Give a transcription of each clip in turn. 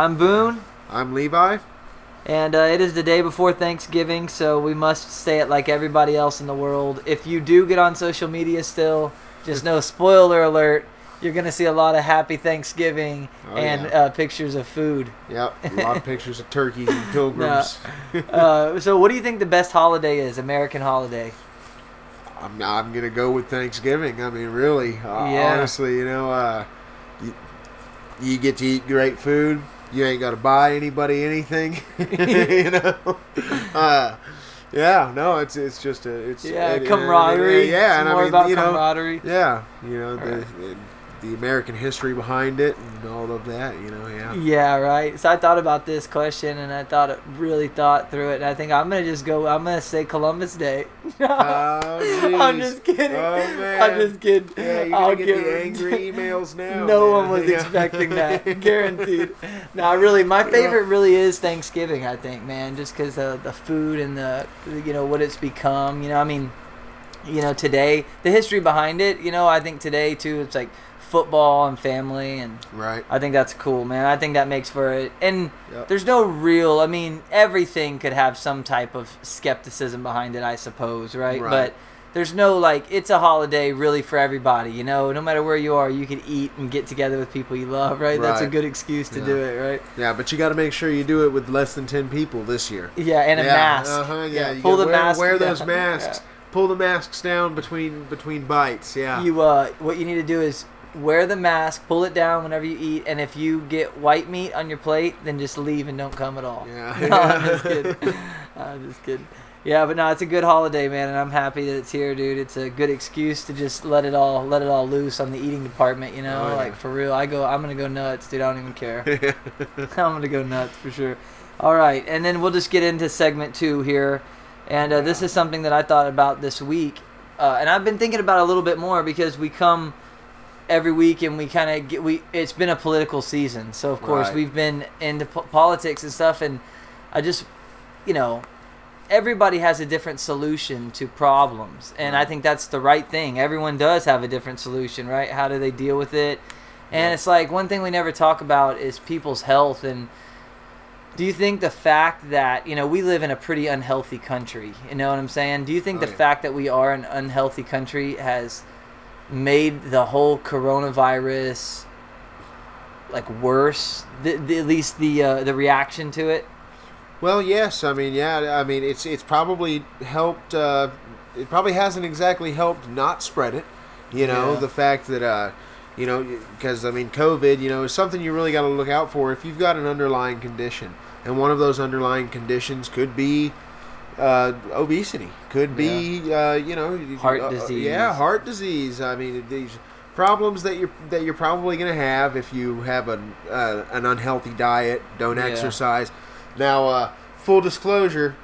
I'm Boone, I'm Levi. and uh, it is the day before Thanksgiving, so we must stay it like everybody else in the world. If you do get on social media still, just no spoiler alert, you're going to see a lot of happy Thanksgiving Oh, and yeah. uh, pictures of food. Yep, a lot of pictures of turkeys and pilgrims. Uh, so, what do you think the best holiday is? American holiday? I'm, I'm gonna go with Thanksgiving. I mean, really, uh, Yeah. honestly, you know, uh, you, you get to eat great food. You ain't got to buy anybody anything. you know, uh, yeah, no, it's it's just a it's Yeah, it- it- camaraderie. yeah, It's and I mean, about you know, camaraderie. yeah, you know the Right. The American history behind it and all of that. You know, yeah. Yeah, right. So I thought about this question and I thought it really thought through it. And I think I'm gonna just go. I'm gonna say Columbus Day. Oh, I'm just kidding. Oh, I'm just kidding. Yeah, you're I'll gonna get the angry emails now. No man. one was Yeah. expecting that, guaranteed. Now, really, my favorite really is Thanksgiving. I think, man, just because of the food and the, you know, what it's become. You know, I mean, you know, today the history behind it. You know, I think today too, it's like football and family and Right. I think that's cool, man. I think that makes for it. And Yep. there's no real, I mean, everything could have some type of skepticism behind it, I suppose, right? Right. But there's no, like, it's a holiday really for everybody, you know? No matter where you are, you can eat and get together with people you love, right? right. That's a good excuse to Yeah. do it, right? Yeah, but you got to make sure you do it with less than ten people this year. Yeah, and a yeah, mask. Uh-huh, yeah, you pull the wear, mask Wear those masks. Pull the masks down between between bites. Yeah. Yeah. You, uh, what you need to do is wear the mask, pull it down whenever you eat, and if you get white meat on your plate, then just leave and don't come at all. Yeah. no, I'm just kidding. I'm just kidding. Yeah, but no, it's a good holiday, man, and I'm happy that it's here, dude. It's a good excuse to just let it all let it all loose on the eating department, you know? Oh, yeah. Like for real. I go I'm gonna go nuts, dude. I don't even care. I'm gonna go nuts for sure. All right, and then we'll just get into segment two here, and uh, this is something that I thought about this week, uh, and I've been thinking about it a little bit more because we come every week and we kind of get we. It's been a political season, so of course Right. we've been into po- politics and stuff, and I just, you know, everybody has a different solution to problems, and I think that's the right thing. Everyone does have a different solution, right? How do they deal with it? And Yeah. it's like one thing we never talk about is people's health and do you think the fact that you know we live in a pretty unhealthy country you know what i'm saying do you think Oh, the yeah. fact that we are an unhealthy country has made the whole coronavirus like worse the, the, at least the uh, the reaction to it Well, yes. I mean, yeah. I mean, it's it's probably helped. Uh, it probably hasn't exactly helped not spread it. You know, Yeah. the fact that uh, you know, because I mean, COVID, you know, is something you really got to look out for if you've got an underlying condition, and one of those underlying conditions could be. Uh, obesity could be, uh, you know, Heart uh, disease. Yeah, heart disease. I mean, these problems that you're that you're probably going to have if you have an uh, an unhealthy diet, don't Yeah. exercise. Now, uh, full disclosure,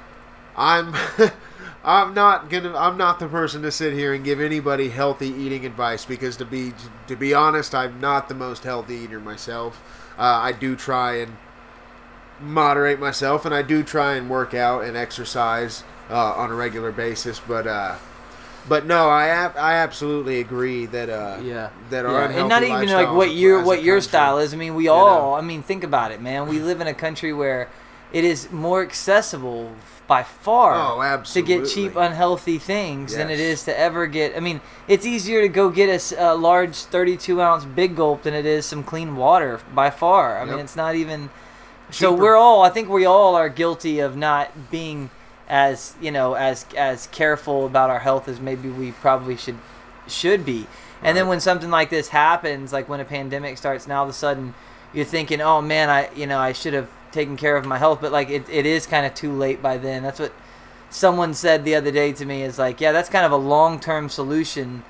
I'm I'm not gonna I'm not the person to sit here and give anybody healthy eating advice because to be to be honest, I'm not the most healthy eater myself. Uh, I do try and moderate myself, and I do try and work out and exercise uh, on a regular basis, but. Uh, but no, I ab- I absolutely agree that uh, yeah that our yeah. and not even like what your a what your country- style is i mean we you all know. i mean think about it man we live in a country where it is more accessible by far Oh, to get cheap unhealthy things than it is to ever get i mean it's easier to go get a large 32 ounce big gulp than it is some clean water by far i mean it's not even so Cheaper. we're all i think we all are guilty of not being as you know as as careful about our health as maybe we probably should should be. And then when something like this happens like when a pandemic starts now all of a sudden you're thinking oh man i you know i should have taken care of my health but like it, it is kind of too late by then. That's what someone said the other day to me is like yeah that's kind of a long-term solution.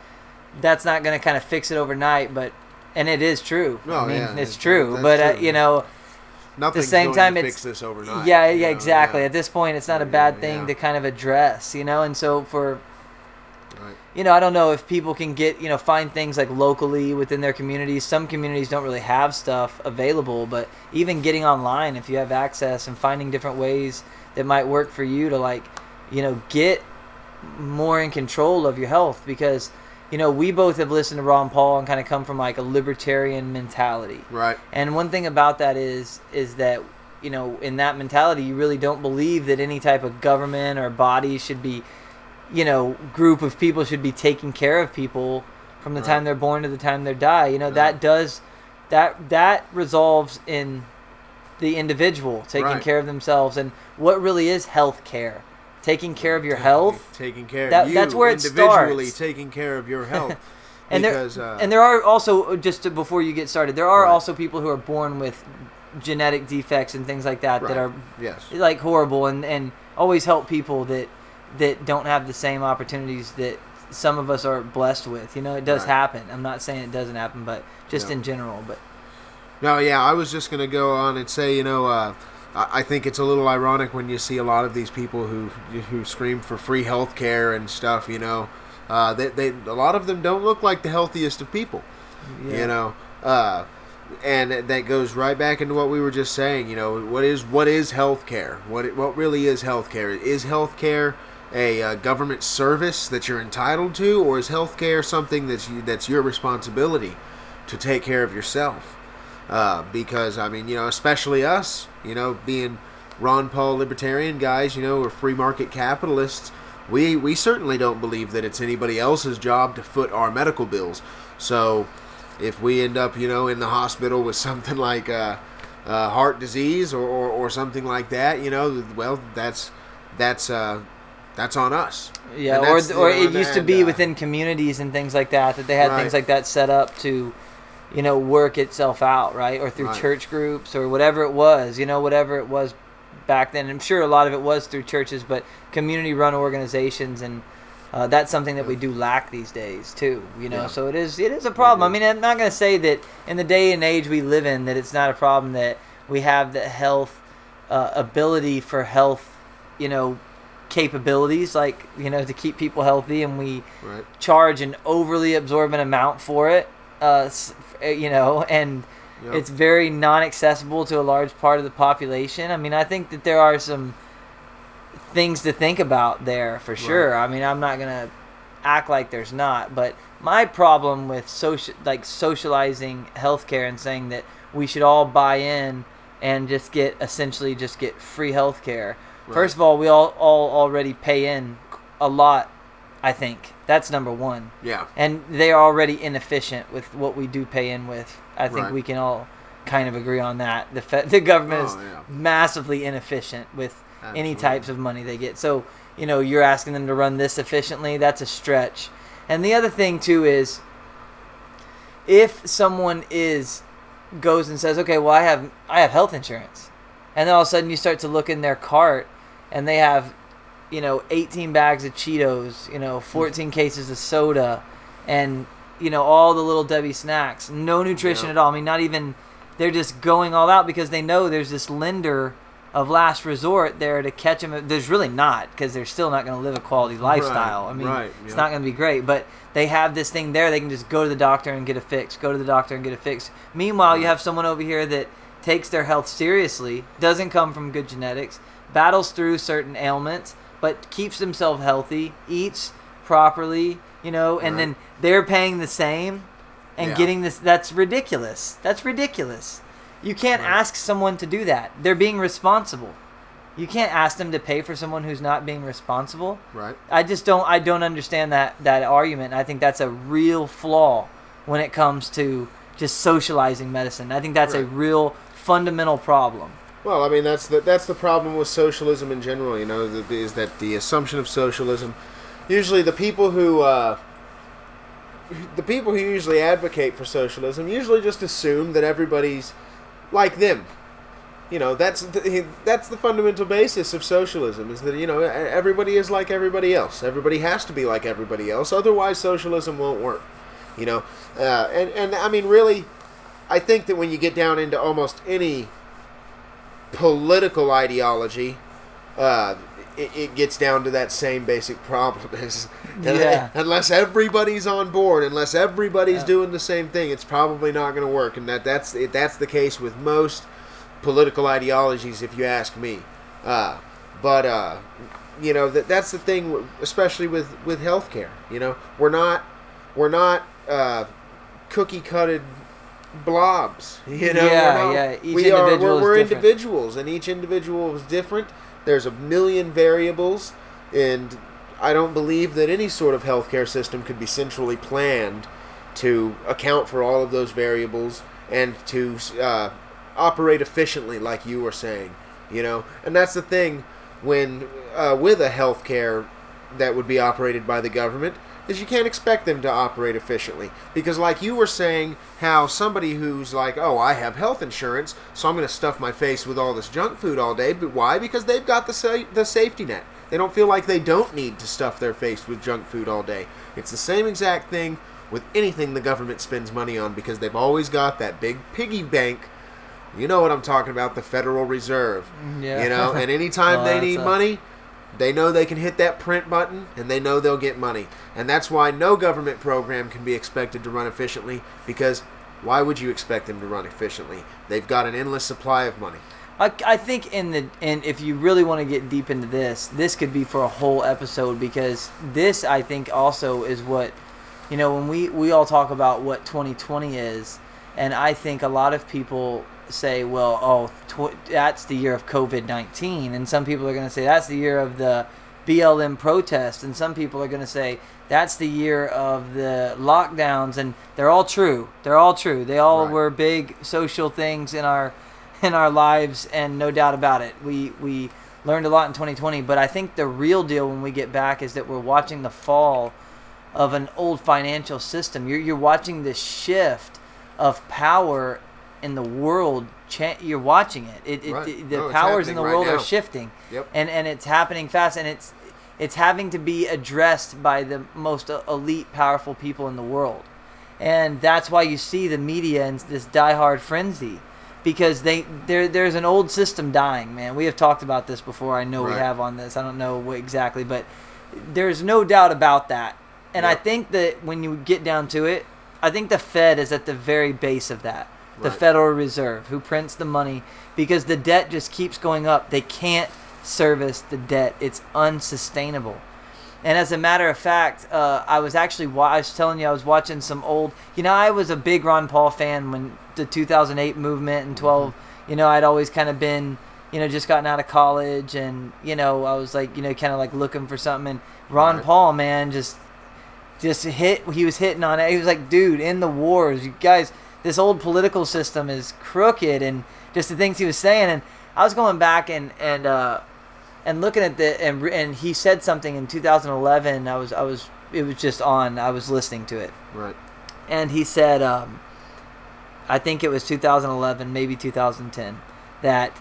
That's not going to kind of fix it overnight but and it is true. No, i mean yeah, it's that- true but Uh, you know Nothing's same going time, to it's- fix this overnight. yeah, yeah, know, exactly. yeah. At this point, it's not a Yeah, bad thing yeah. to kind of address, you know. And so for, Right. you know, I don't know if people can get, you know, find things like locally within their communities. Some communities don't really have stuff available, but even getting online, if you have access and finding different ways that might work for you to like, you know, get more in control of your health because you know, we both have listened to Ron Paul and kind of come from like a libertarian mentality. Right. And one thing about that is is that you know, in that mentality, you really don't believe that any type of government or body should be, you know, group of people should be taking care of people from the Right. time they're born to the time they die. You know, Right. that does that that resolves in the individual taking Right. care of themselves and what really is health care. Taking care of your health taking care That- of you that's where it individually starts. taking care of your health and because there uh, and there are also just to, before you get started, there are Right. also people who are born with genetic defects and things like that that are yes like horrible and and always help people that that don't have the same opportunities that some of us are blessed with. You know, it does Right. happen. I'm not saying it doesn't happen, but just in general. But No, yeah, I was just gonna go on and say, you know, uh, I think it's a little ironic when you see a lot of these people who who scream for free health care and stuff. You know, uh, they, they a lot of them don't look like the healthiest of people. yeah. You know, uh, and that goes right back into what we were just saying. You know, what is what is health care? What what really is health care? Is health care a uh, government service that you're entitled to, or is health care something that's you, that's your responsibility to take care of yourself? Uh, because I mean, you know, especially us, you know, being Ron Paul libertarian guys, you know, we're free market capitalists. We we certainly don't believe that it's anybody else's job to foot our medical bills. So, if we end up, you know, in the hospital with something like uh, uh, heart disease or, or, or something like that, you know, well, that's that's uh, that's on us. Yeah, or or it used to be uh, within communities and things like that that they had Right. things like that set up to, you know, work itself out, right? Or through Right. church groups or whatever it was, you know, whatever it was back then. I'm sure a lot of it was through churches, but community-run organizations and uh, that's something that we do lack these days too. You know, Yeah. so it is it is a problem. I mean, I'm not going to say that in the day and age we live in that it's not a problem that we have the health uh, ability for health, you know, capabilities like you know to keep people healthy and we Right. charge an overly absorbent amount for it uh, Uh, you know and Yep. it's very non-accessible to a large part of the population i mean i think that there are some things to think about there for sure i mean i'm not gonna act like there's not but my problem with social like socializing healthcare and saying that we should all buy in and just get essentially just get free healthcare Right. first of all we all all already pay in a lot i think that's number one Yeah. and they are already inefficient with what we do pay in with. I think Right. we can all kind of agree on that. The fe- the government Oh, is yeah. massively inefficient with any types of money they get. So you know you're asking them to run this efficiently. That's a stretch. And the other thing too is if someone is goes and says, okay, well I have I have health insurance, and then all of a sudden you start to look in their cart and they have you know 18 bags of cheetos you know 14 cases of soda and you know all the little debbie snacks. No nutrition Yeah. at all. I mean not even they're just going all out because they know there's this lender of last resort there to catch them there's really not because they're still not going to live a quality lifestyle. I mean right, it's yeah. not going to be great but they have this thing there. They can just go to the doctor and get a fix go to the doctor and get a fix. Meanwhile you have someone over here that takes their health seriously doesn't come from good genetics battles through certain ailments but keeps themselves healthy eats properly you know and Right. then they're paying the same and Yeah. getting this that's ridiculous that's ridiculous you can't Right. ask someone to do that they're being responsible you can't ask them to pay for someone who's not being responsible Right. I just don't I don't understand that that argument. I think that's a real flaw when it comes to just socializing medicine. I think that's a real fundamental problem. Well, I mean that's the that's the problem with socialism in general. You know, is that the assumption of socialism. Usually, the people who uh, the people who usually advocate for socialism usually just assume that everybody's like them. You know, that's the, that's the fundamental basis of socialism is that you know everybody is like everybody else. Everybody has to be like everybody else, otherwise socialism won't work. You know, uh, and and I mean really, I think that when you get down into almost any political ideology, uh, it, it gets down to that same basic problem. Is Yeah. unless everybody's on board, unless everybody's Yeah. doing the same thing, it's probably not going to work. And that that's it, that's the case with most political ideologies, if you ask me. Uh, but uh, you know that that's the thing, especially with with healthcare. You know, we're not we're not uh, cookie cutted blobs. You know, Yeah, not, yeah, each we are we're, we're individuals, and each individual is different. There's a million variables, and I don't believe that any sort of healthcare system could be centrally planned to account for all of those variables and to uh, operate efficiently, like you were saying. You know, and that's the thing when uh, with a healthcare that would be operated by the government is you can't expect them to operate efficiently. Because like you were saying how somebody who's like oh i have health insurance so i'm going to stuff my face with all this junk food all day but why? Because they've got the sa- the safety net. They don't feel like they don't need to stuff their face with junk food all day. It's the same exact thing with anything the government spends money on because they've always got that big piggy bank you know what i'm talking about the federal reserve. Mm, yeah. you know and anytime Well, they need a- money they know they can hit that print button and they know they'll get money. And that's why no government program can be expected to run efficiently because why would you expect them to run efficiently? They've got an endless supply of money. I, I think in the and if you really want to get deep into this, this could be for a whole episode because this I think also is what you know when we we all talk about what 2020 is, and I think a lot of people say, well, oh, tw- that's the year of COVID 19, and some people are going to say that's the year of the BLM protest, and some people are going to say that's the year of the lockdowns, and they're all true. They're all true. They all Right. were big social things in our in our lives, and no doubt about it. We we learned a lot in 2020, but I think the real deal when we get back is that we're watching the fall of an old financial system. You're you're watching the shift of power in the world. Cha- you're watching it. It, it, Right. it- the No, powers in the right world are shifting, Yep. and and it's happening fast, and it's it's having to be addressed by the most e- elite, powerful people in the world, and that's why you see the media in this diehard frenzy, because they there there's an old system dying. Man, we have talked about this before. I know we have on this. I don't know what exactly, but there's no doubt about that. And I think that when you get down to it, I think the Fed is at the very base of that. The Right. Federal Reserve, who prints the money, because the debt just keeps going up. They can't service the debt. It's unsustainable. And as a matter of fact, uh, I was actually wa- I was telling you I was watching some old. You know, I was a big Ron Paul fan when the 2008 movement and 12. You know, I'd always kind of been, you know, just gotten out of college, and you know, I was like, you know, kind of like looking for something. And Ron Right. Paul, man, just just hit. He was hitting on it. He was like, dude, in the wars, you guys, this old political system is crooked, and just the things he was saying. And I was going back and and uh, and looking at the and and he said something in 2011. I was I was it was just on. I was listening to it, Right. and he said, um, I think it was 2011, maybe 2010, that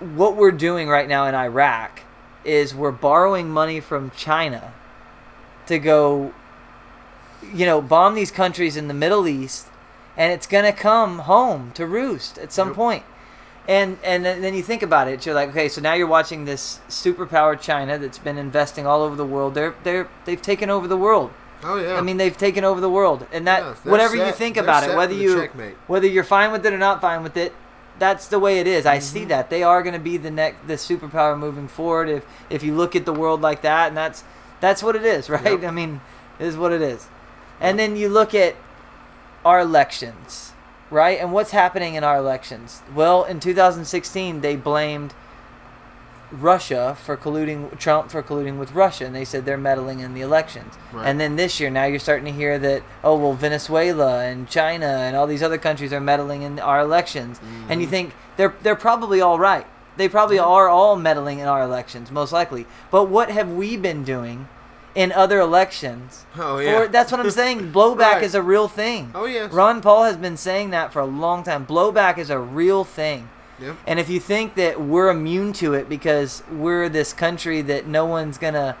what we're doing right now in Iraq is we're borrowing money from China to go, you know, bomb these countries in the Middle East, and it's gonna come home to roost at some Yep. point. And and then you think about it, you're like, okay, so now you're watching this superpower China that's been investing all over the world. They're they're they've taken over the world. Oh yeah. I mean, they've taken over the world, and that Yeah, whatever you think about it, whether you checkmate. whether you're fine with it or not fine with it, that's the way it is. I see Mm-hmm. that they are going to be the next the superpower moving forward. If if you look at the world like that, and that's that's what it is, right? Yep. I mean, it is what it is. And then you look at our elections, right? And what's happening in our elections? Well, in 2016, they blamed Russia for colluding, Trump for colluding with Russia, and they said they're meddling in the elections. Right. And then this year, now you're starting to hear that, oh, well, Venezuela and China and all these other countries are meddling in our elections. And you Mm-hmm. think they're, they're probably all right. They probably are all meddling in our elections, most likely. But what have we been doing in other elections? Oh, yeah. For, that's what I'm saying. Blowback Right. is a real thing. Oh, yes. Ron Paul has been saying that for a long time. Blowback is a real thing. Yep. And if you think that we're immune to it because we're this country that no one's gonna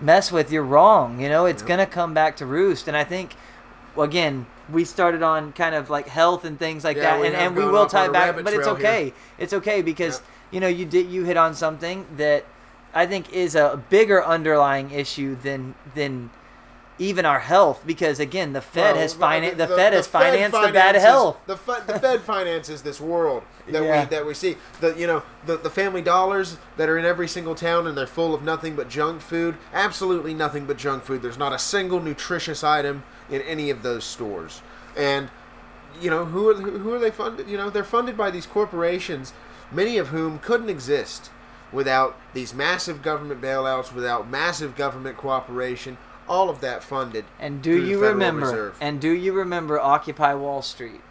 mess with, you're wrong. You know, it's Yep. gonna come back to roost. And I think, again, we started on kind of like health and things like Yeah, that, and, and we will tie back. But it's trail here. okay. It's okay because Yep. you know you did you hit on something that I think is a bigger underlying issue than than even our health because again the Fed Well, has financed the, the- Fed the has financed the bad health. The, Fe- the Fed finances this world that Yeah. we that we see. The you know the the Family Dollars that are in every single town and they're full of nothing but junk food. Absolutely nothing but junk food. There's not a single nutritious item in any of those stores. And you know who are who are they funded? You know they're funded by these corporations, many of whom couldn't exist without these massive government bailouts, without massive government cooperation. All of that funded. And do you remember? Reserve. And do you remember Occupy Wall Street?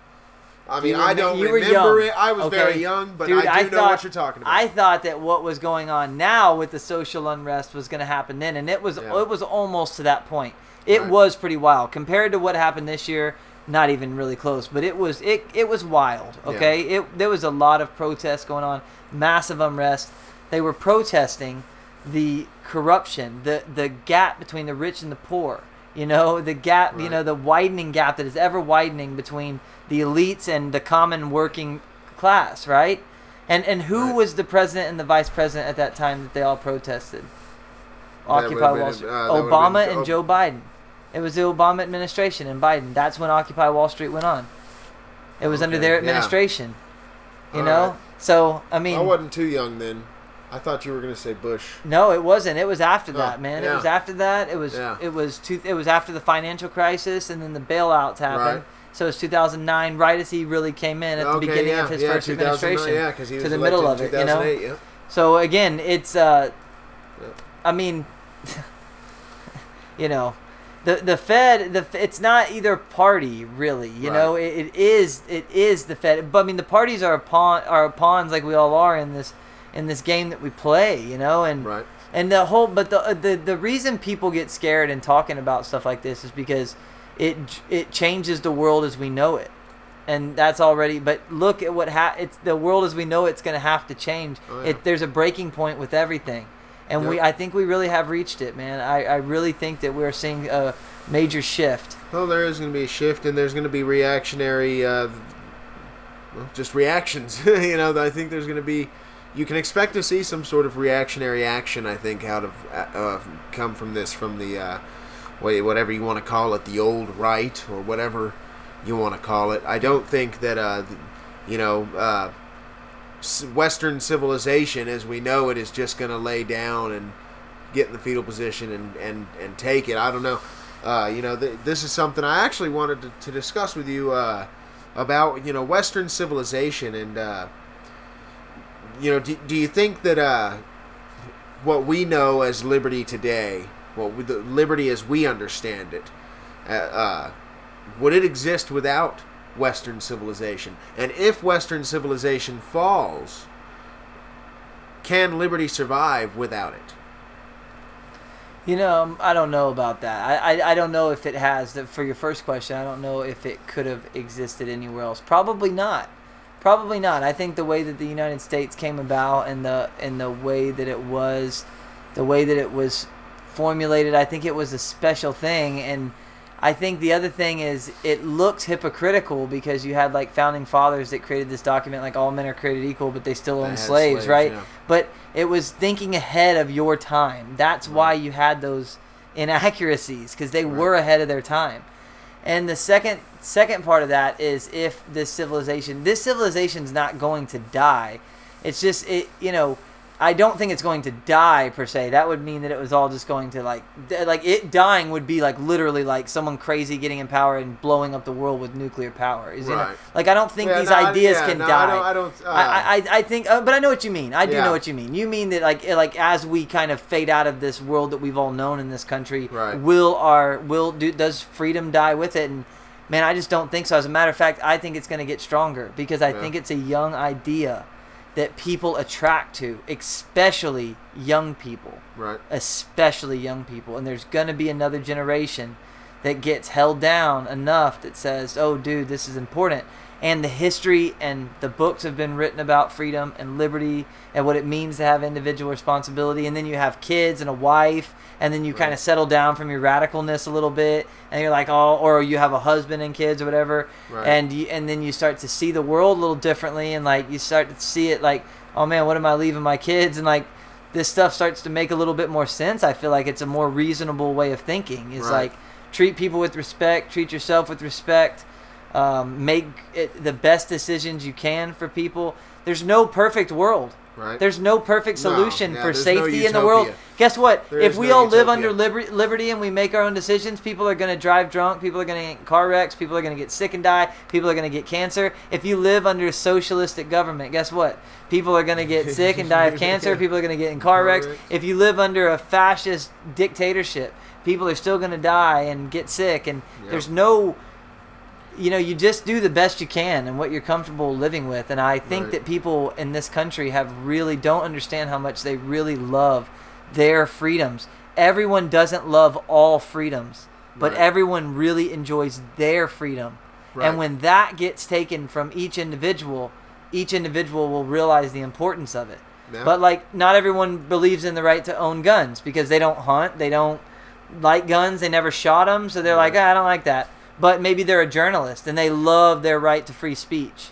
I Do mean, I don't you remember it. I was Okay. very young, but Dude, I do know thought, what you're talking about. I thought that what was going on now with the social unrest was going to happen then, and it was Yeah. it was almost to that point. It Right. was pretty wild compared to what happened this year. Not even really close, but it was it it was wild. Yeah. Okay, it there was a lot of protests going on, massive unrest. They were protesting the corruption, the the gap between the rich and the poor. You know, the gap, you know, the widening gap that is ever widening between the elites and the common working class, right? And and who Right. was the president and the vice president at that time that they all protested? Occupy Wall Street. uh, Obama been and Joe- Joe Biden. It was the Obama administration and Biden. That's when Occupy Wall Street went on. It was under Okay, their yeah. administration. You All know? right. So, I mean, I wasn't too young then. I thought you were going to say Bush. no, it wasn't. It was after Oh, that, man. It was after that. It was Yeah. it was two, it was after the financial crisis and then the bailouts happened. Right. So it's 2009, right as he really came in at the beginning yeah, of his yeah, first administration. Yeah, because he was to the middle of it, you know? 2008, yeah. So again, it's uh, Yeah. I mean, you know, the the Fed, the it's not either party really. You Right. know, it, it is it is the Fed. But I mean, the parties are pawn are pawns like we all are in this in this game that we play. You know, and Right. and the whole but the the the reason people get scared and talking about stuff like this is because it it changes the world as we know it. And that's already but look at what ha- it's the world as we know it's going to have to change. Oh, yeah. It there's a breaking point with everything. And we I think we really have reached it, man. I I really think that we're seeing a major shift. Well, there is going to be a shift, and there's going to be reactionary, uh, well, just reactions. you know, I think there's going to be, you can expect to see some sort of reactionary action. I think out of uh, come from this, from the, uh, whatever you want to call it, the old right or whatever you want to call it. I don't think that, uh, you know, uh, Western civilization, as we know it, is just going to lay down and get in the fetal position and, and, and take it. I don't know. Uh, you know, th- this is something I actually wanted to, to discuss with you uh, about, you know, Western civilization. And, uh, you know, do, do you think that uh, what we know as liberty today, what we, the liberty as we understand it, uh, uh, would it exist without Western civilization? And if Western civilization falls, can liberty survive without it? You know, um, I don't know about that. I, I, I don't know if it has. For your first question, I don't know if it could have existed anywhere else. Probably not. Probably not. I think the way that the United States came about and the and the way that it was, the way that it was formulated, I think it was a special thing. And I think the other thing is it looks hypocritical because you had like founding fathers that created this document like all men are created equal, but they still They own slaves, slaves, right? yeah. but it was thinking ahead of your time. That's why you had those inaccuracies because they Right. were ahead of their time. And the second second part of that is if this civilization, this civilization's not going to die. It's just it, you know, I don't think it's going to die per se. That would mean that it was all just going to like like it dying would be like literally like someone crazy getting in power and blowing up the world with nuclear power. Is Right. like I don't think Yeah, these no, I- ideas yeah, can no, I die. don't- I don't, uh, I, I I think, uh, but I know what you mean. I do Yeah. know what you mean. You mean that like like as we kind of fade out of this world that we've all known in this country, Right. will our will do does freedom die with it? And man, I just don't think so. As a matter of fact, I think it's going to get stronger because I think it's a young idea that people attract to, especially young people Right. especially young people. And there's going to be another generation that gets held down enough that says, oh, dude, this is important. And the history and the books have been written about freedom and liberty and what it means to have individual responsibility. And then you have kids and a wife, and then you kind of settle down from your radicalness a little bit, and you're like, oh, or you have a husband and kids or whatever, Right. and you, and then you start to see the world a little differently, and like you start to see it like, oh man, what am I leaving my kids? And like this stuff starts to make a little bit more sense. I feel like it's a more reasonable way of thinking. Is Right. like, treat people with respect, treat yourself with respect, um, make it the best decisions you can for people. There's no perfect world. Right. There's no perfect No, solution yeah, for there's no safety in the world. Guess what? There if we no all live under liber- liberty and we make our own decisions, people are going to drive drunk, people are going to get car wrecks, people are going to get sick and die, people are going to get cancer. If you live under a socialistic government, guess what? People are going to get sick and die of cancer, people are going to get in car wrecks. If you live under a fascist dictatorship, people are still going to die and get sick and Yep. there's no you know, you just do the best you can and what you're comfortable living with. And I think Right. that people in this country have really don't understand how much they really love their freedoms. Everyone doesn't love all freedoms, but Right. everyone really enjoys their freedom. Right. And when that gets taken from each individual, each individual will realize the importance of it. Yeah. But like not everyone believes in the right to own guns because they don't hunt, they don't like guns, they never shot them, so they're like, ah, I don't like that. But maybe they're a journalist and they love their right to free speech.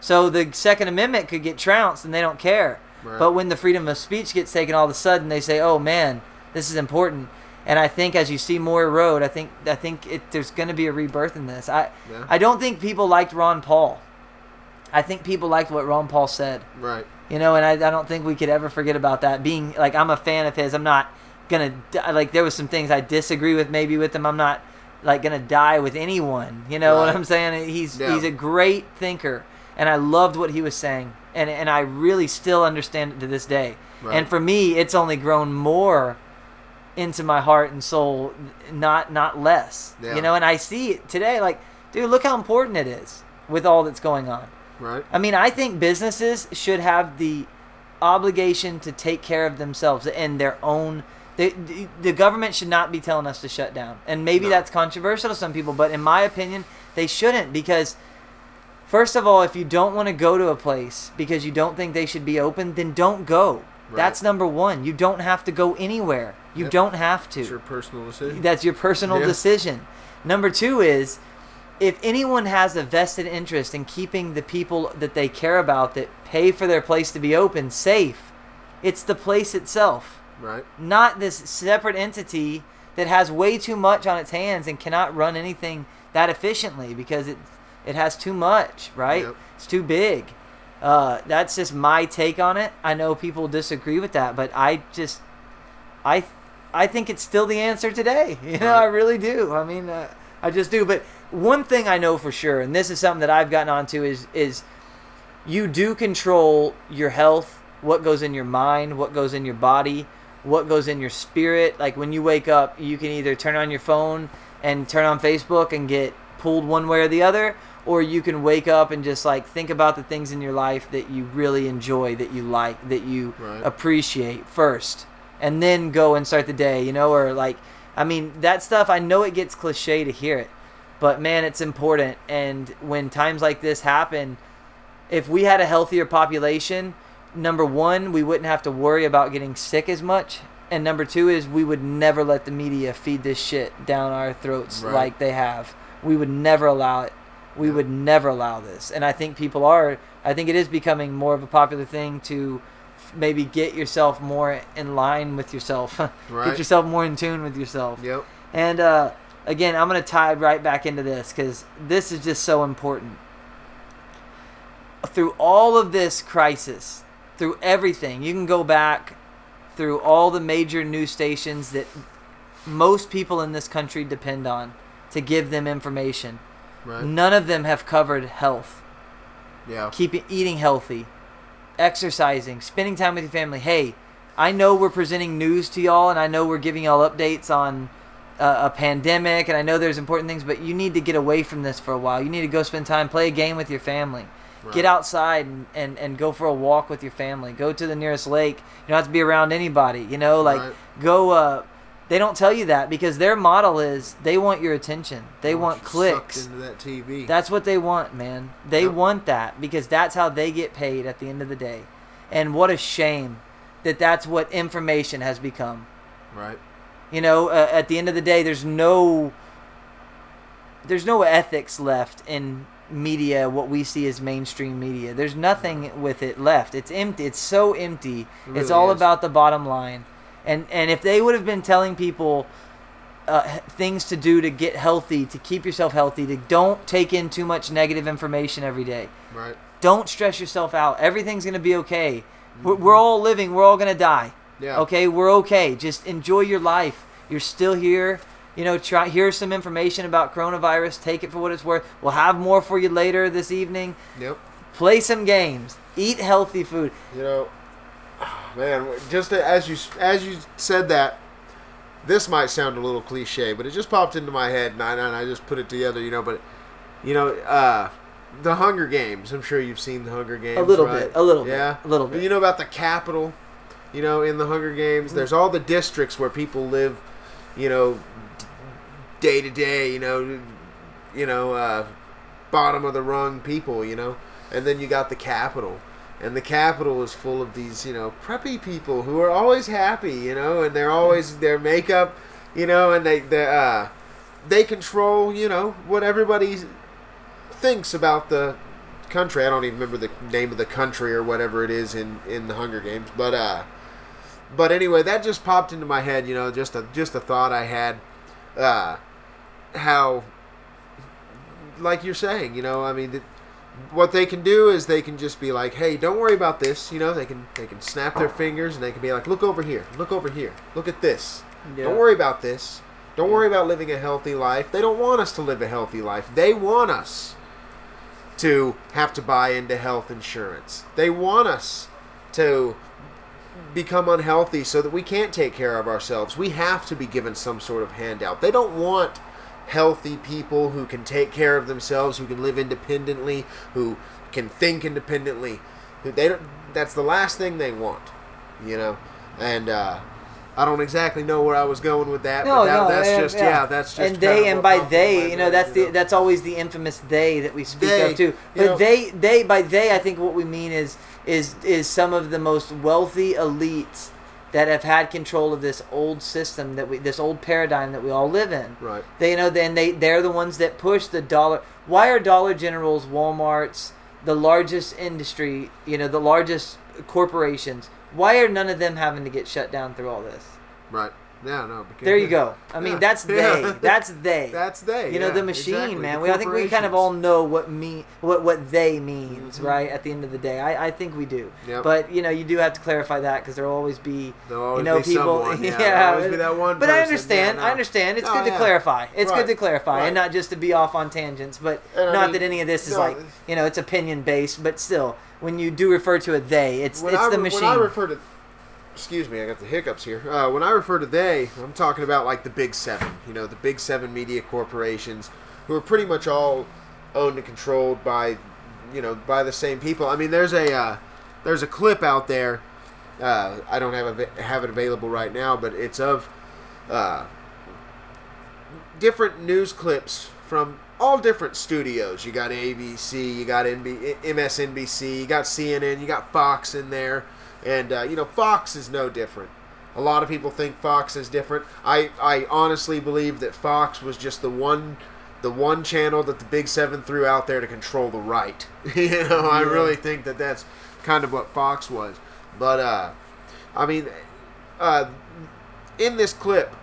So the Second Amendment could get trounced and they don't care. Right. But when the freedom of speech gets taken, all of a sudden they say, "Oh man, this is important." And I think as you see more road, I think I think it, there's going to be a rebirth in this. I Yeah. I don't think people liked Ron Paul. I think people liked what Ron Paul said. right. You know, and I, I don't think we could ever forget about that. Being like, I'm a fan of his. I'm not gonna like. There was some things I disagree with maybe with him. I'm not like gonna die with anyone. You know what I'm saying? He's Yeah. he's a great thinker, and I loved what he was saying, and and I really still understand it to this day. Right. And for me, it's only grown more into my heart and soul, not not less. Yeah. You know, and I see it today. Like, dude, look how important it is with all that's going on. Right. I mean, I think businesses should have the obligation to take care of themselves and their own. The, government should not be telling us to shut down. And maybe No. that's controversial to some people, but in my opinion, they shouldn't because, first of all, if you don't want to go to a place because you don't think they should be open, then don't go. Right. That's number one. You don't have to go anywhere. You Yep. don't have to. It's your personal decision. That's your personal Yeah. decision. Number two is if anyone has a vested interest in keeping the people that they care about that pay for their place to be open safe, it's the place itself, right. not this separate entity that has way too much on its hands and cannot run anything that efficiently because it it has too much, right? Yep. It's too big. Uh, that's just my take on it. I know people disagree with that, but I just I I think it's still the answer today. You know, Right. I really do. I mean, uh, I just do. But one thing I know for sure, and this is something that I've gotten onto, is is you do control your health, what goes in your mind, what goes in your body, what goes in your spirit. Like when you wake up, you can either turn on your phone and turn on Facebook and get pulled one way or the other, or you can wake up and just like think about the things in your life that you really enjoy, that you like, that you Right. appreciate first, and then go and start the day, you know, or like, I mean, that stuff, I know it gets cliche to hear it, but man, it's important. And when times like this happen, if we had a healthier population, number one, we wouldn't have to worry about getting sick as much. And number two is we would never let the media feed this shit down our throats Right. like they have. We would never allow it. We Yeah. would never allow this. And I think people are, I think it is becoming more of a popular thing to maybe get yourself more in line with yourself. Right. Get yourself more in tune with yourself. Yep. And uh, again, I'm going to tie right back into this because this is just so important. Through all of this crisis, through everything, you can go back through all the major news stations that most people in this country depend on to give them information. Right. None of them have covered health, Yeah. keeping eating healthy, exercising, spending time with your family. Hey, I know we're presenting news to y'all, and I know we're giving y'all updates on uh, a pandemic, and I know there's important things, but you need to get away from this for a while. You need to go spend time, play a game with your family. Get outside and, and, and go for a walk with your family. Go to the nearest lake. You don't have to be around anybody. You know, like Right. go. Uh, they don't tell you that because their model is they want your attention. They want clicks. Into that TV. That's what they want, man. They Yep. want that because that's how they get paid at the end of the day. And what a shame that that's what information has become. right. You know, uh, at the end of the day, there's no there's no ethics left in media. What we see as mainstream media, there's nothing with it left. It's empty. It's so empty. It it's all is. about the bottom line. And and if they would have been telling people uh, things to do to get healthy, to keep yourself healthy. To don't take in too much negative information every day. Right. Don't stress yourself out. Everything's gonna be okay. We're, we're all living. We're all gonna die. Yeah. Okay, we're okay. Just enjoy your life. You're still here. You know, try here's some information about coronavirus. Take it for what it's worth. We'll have more for you later this evening. Yep. Play some games. Eat healthy food. You know, man, just as you as you said that, this might sound a little cliche, but it just popped into my head, and I, and I just put it together. You know, but you know, uh, the Hunger Games. I'm sure you've seen the Hunger Games. A little right? bit, a little bit, yeah, a little bit. You know about the Capitol. You know, in the Hunger Games, there's all the districts where people live. You know, day to day. You know, you know, uh, bottom of the rung people. You know, and then you got the Capitol and the Capitol is full of these you know preppy people who are always happy you know? And they're always their makeup you know? And they they uh they control you know what everybody thinks about the country. I don't even remember the name of the country or whatever it is in in the hunger games but uh but anyway that just popped into my head you know just a just a thought i had. Uh how like you're saying you know i mean th- what they can do is they can just be like, "Hey, don't worry about this." You know, they can they can snap their fingers and they can be like, "Look over here. Look over here. Look at this. Yeah. Don't worry about this. Don't worry about living a healthy life. They don't want us to live a healthy life. They want us to have to buy into health insurance. They want us to become unhealthy so that we can't take care of ourselves. We have to be given some sort of handout. They don't want healthy people who can take care of themselves, who can live independently, who can think independently. They don't, that's the last thing they want, you know. And uh, I don't exactly know where I was going with that, No, but that, no, that's yeah, just yeah. yeah, that's just and they and by they, you know, that's you the that's always the infamous they that we speak They, of too. you But know- they they by they, I think what we mean is is is some of the most wealthy elites that have had control of this old system that we this old paradigm that we all live in. Right. They you know then they they're the ones that push the dollar. Why are Dollar Generals, WalMarts, the largest industry, you know, the largest corporations? Why are none of them having to get shut down through all this? Right. Yeah, no. Because, There you go. I mean, Yeah. that's they. Yeah. That's they. That's they. You know yeah, the machine, exactly. man. The We, I think we kind of all know what me what what they means, Mhm. right? At the end of the day, I, I think we do. Yep. But you know, you do have to clarify that because there'll always be There'll always you know be people. someone, yeah, there'll always be that one But I understand. no. I understand. It's No, good to clarify. It's Right. good to clarify, Right. and not just to be off on tangents. But And I not mean, that any of this is no, like you know it's opinion based. But still, when you do refer to a they, it's it's I, the machine. When I refer to, excuse me, I got the hiccups here. Uh, when I refer to they, I'm talking about like the big seven. You know, the big seven media corporations, who are pretty much all owned and controlled by, you know, by the same people. I mean, there's a uh, there's a clip out there. Uh, I don't have a, have it available right now, but it's of uh, different news clips from all different studios. You got ABC, you got NB, MSNBC, you got CNN, you got Fox in there, and uh, you know Fox is no different. A lot of people think Fox is different. I, I honestly believe that Fox was just the one the one channel that the Big Seven threw out there to control the right. you know, I really think that that's kind of what Fox was. But uh, I mean, uh, in this clip,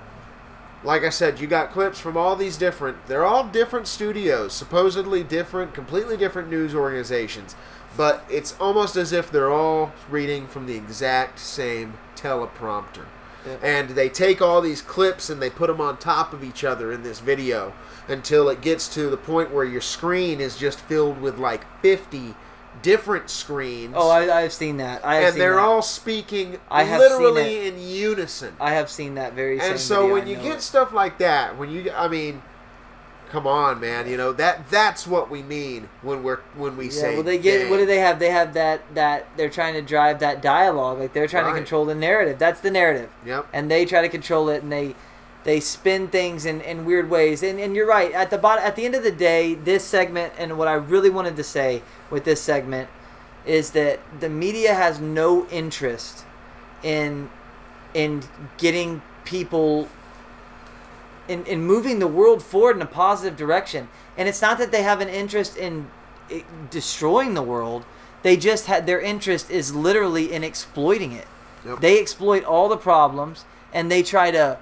like I said, you got clips from all these different. They're all different studios, supposedly different, completely different news organizations. But it's almost as if they're all reading from the exact same teleprompter. Yep. And they take all these clips and they put them on top of each other in this video until it gets to the point where your screen is just filled with like 50 different screens. oh, I, I've seen that. I have and they're that. all speaking I have literally in unison. I have seen that very. same And so video, when I you get it. stuff like that, when you I mean come on, man, you know, that that's what we mean when we're when we Yeah, say well, they get. they. What do they have? They have that that they're trying to drive that dialogue. Like they're trying Right. to control the narrative. That's the narrative, Yep. and they try to control it, and they they spin things in, in weird ways. And and you're right. At the bottom, at the end of the day, this segment and what I really wanted to say with this segment is that the media has no interest in in getting people in, in moving the world forward in a positive direction. And it's not that they have an interest in eh, destroying the world. They just had their interest is literally in exploiting it. Yep. They exploit all the problems and they try to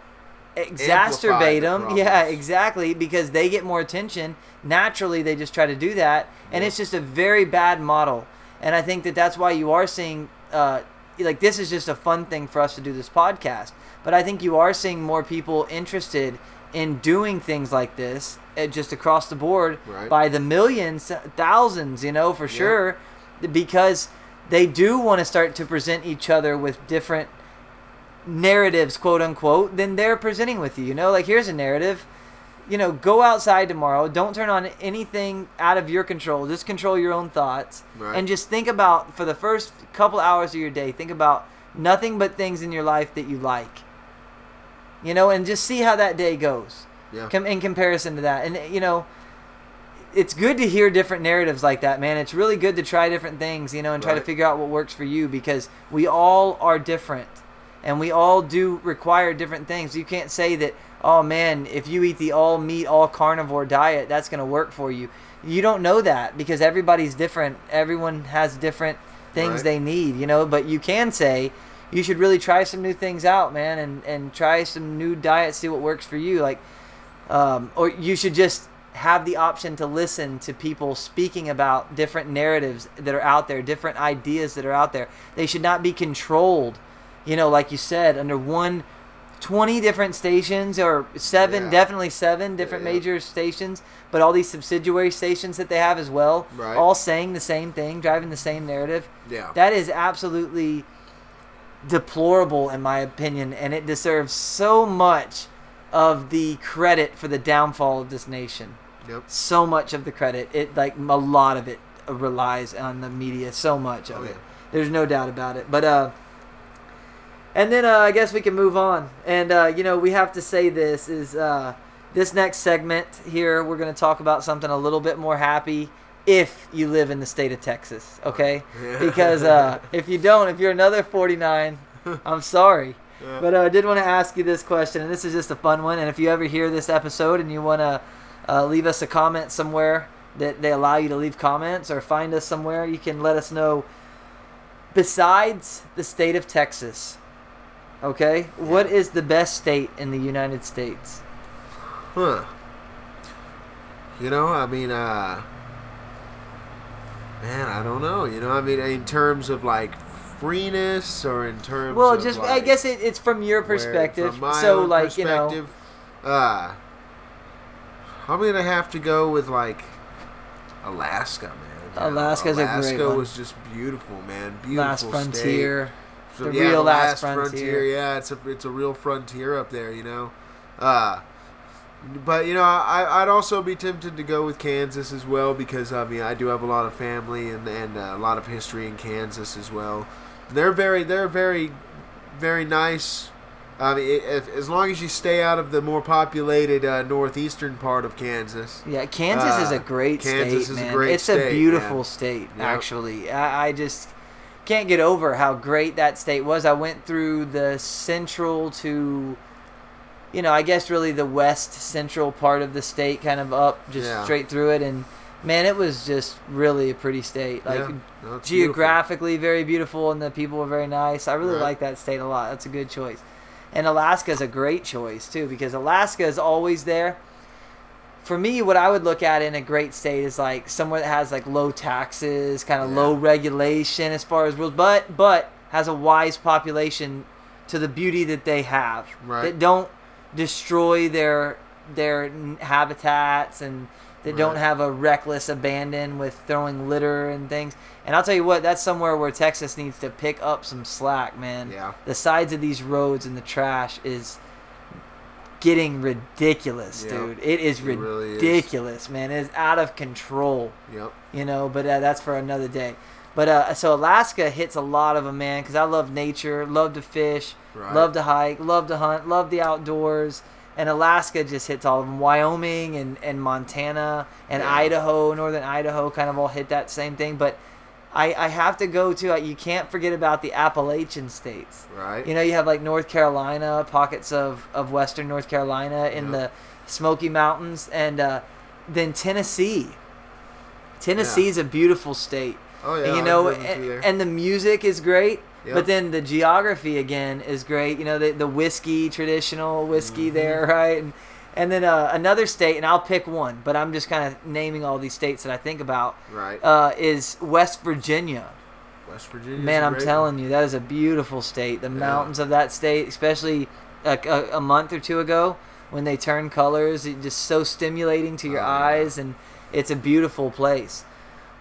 exacerbate the them. Yeah, exactly. Because they get more attention. Naturally, they just try to do that, and Yeah. it's just a very bad model. And I think that that's why you are seeing, uh, like, this is just a fun thing for us to do this podcast. But I think you are seeing more people interested in doing things like this, uh, just across the board, Right. by the millions, thousands, you know, for sure, because they do want to start to present each other with different narratives, quote unquote, than they're presenting with you. You know, like here's a narrative. You know, go outside tomorrow. Don't turn on anything out of your control. Just control your own thoughts. Right. And just think about, for the first couple hours of your day, think about nothing but things in your life that you like. You know, and just see how that day goes Yeah. com- in comparison to that. And, you know, it's good to hear different narratives like that, man. It's really good to try different things, you know, and try to figure out what works for you because we all are different and we all do require different things. You can't say that, oh man, if you eat the all meat, all carnivore diet, that's going to work for you. You don't know that because everybody's different. Everyone has different things Right. they need, you know, but you can say, you should really try some new things out, man, and, and try some new diets, see what works for you. Like, um, or you should just have the option to listen to people speaking about different narratives that are out there, different ideas that are out there. They should not be controlled, you know, like you said, under one 20 different stations or seven, Yeah. definitely seven different Yeah, major stations, but all these subsidiary stations that they have as well, Right. all saying the same thing, driving the same narrative. Yeah. That is absolutely deplorable in my opinion, and it deserves so much of the credit for the downfall of this nation. Yep. So much of the credit, it like a lot of it relies on the media. So much of Oh, it. There's no doubt about it. But uh, and then uh, I guess we can move on. And uh, you know, we have to say this is uh, this next segment here. We're going to talk about something a little bit more happy. If you live in the state of Texas, okay? Yeah. Because uh, if you don't, if you're another 49, I'm sorry. Yeah. But uh, I did want to ask you this question, and this is just a fun one. And if you ever hear this episode and you want to uh, leave us a comment somewhere that they allow you to leave comments or find us somewhere, you can let us know. Besides the state of Texas, okay, what is the best state in the United States? Huh. You know, I mean, uh, man, I don't know. You know, I mean, in terms of like freeness or in terms Well, just I guess it, it's from your where- perspective. from my so, like you know, uh, I'm gonna have to go with like Alaska, man. Alaska's a great Alaska one. was just beautiful, man. Beautiful Last state. Frontier. So, The yeah, real the last frontier. Yeah, it's a it's a real frontier up there, you know. Uh, but you know, I I'd also be tempted to go with Kansas as well because I mean I do have a lot of family and and uh, a lot of history in Kansas as well. They're very they're very very nice. I mean, if, as long as you stay out of the more populated uh, northeastern part of Kansas. Yeah, Kansas is Uh, a great state. Kansas state, is a man. great it's a beautiful man. state, Yep. actually. I, I just can't get over how great that state was. I went through the central to, you know, I guess really the west central part of the state, kind of up, just Yeah. straight through it, and man, it was just really a pretty state. Like Yeah, no, it's beautiful. geographically very beautiful, and the people were very nice. I really Right. like that state a lot. That's a good choice. And Alaska is a great choice too because Alaska is always there. For me, what I would look at in a great state is like somewhere that has like low taxes, kind of Yeah. low regulation as far as rules, but but has a wise population to the beauty that they have Right. that don't destroy their their habitats and that don't have a reckless abandon with throwing litter and things. And I'll tell you what, that's somewhere where Texas needs to pick up some slack, man. Yeah. The sides of these roads and the trash is getting ridiculous, Yeah. dude. It is It really is. ridiculous, man. It is out of control Yep. you know but uh, that's for another day but uh, so alaska hits a lot of them man because i love nature love to fish Right. love to hike love to hunt love the outdoors and alaska just hits all of them wyoming and, and montana and Yeah. idaho northern idaho kind of all hit that same thing but i, I have to go to uh, you can't forget about the appalachian states Right. you know, you have like North Carolina, pockets of, of western North Carolina in Yeah. the Smoky Mountains, and uh, then Tennessee. Tennessee is a beautiful state. Oh yeah. and you know, and, and the music is great, Yep. But then the geography again is great. You know, the the whiskey, traditional whiskey Mm-hmm. there, right? And and then uh, another state, and I'll pick one, but I'm just kind of naming all these states that I think about. Right. Uh, is West Virginia. West Virginia. Man, I'm telling you, that is a beautiful state. The mountains of that state, especially a, a, a month or two ago when they turn colors, it's just so stimulating to your Oh, yeah. eyes, and it's a beautiful place.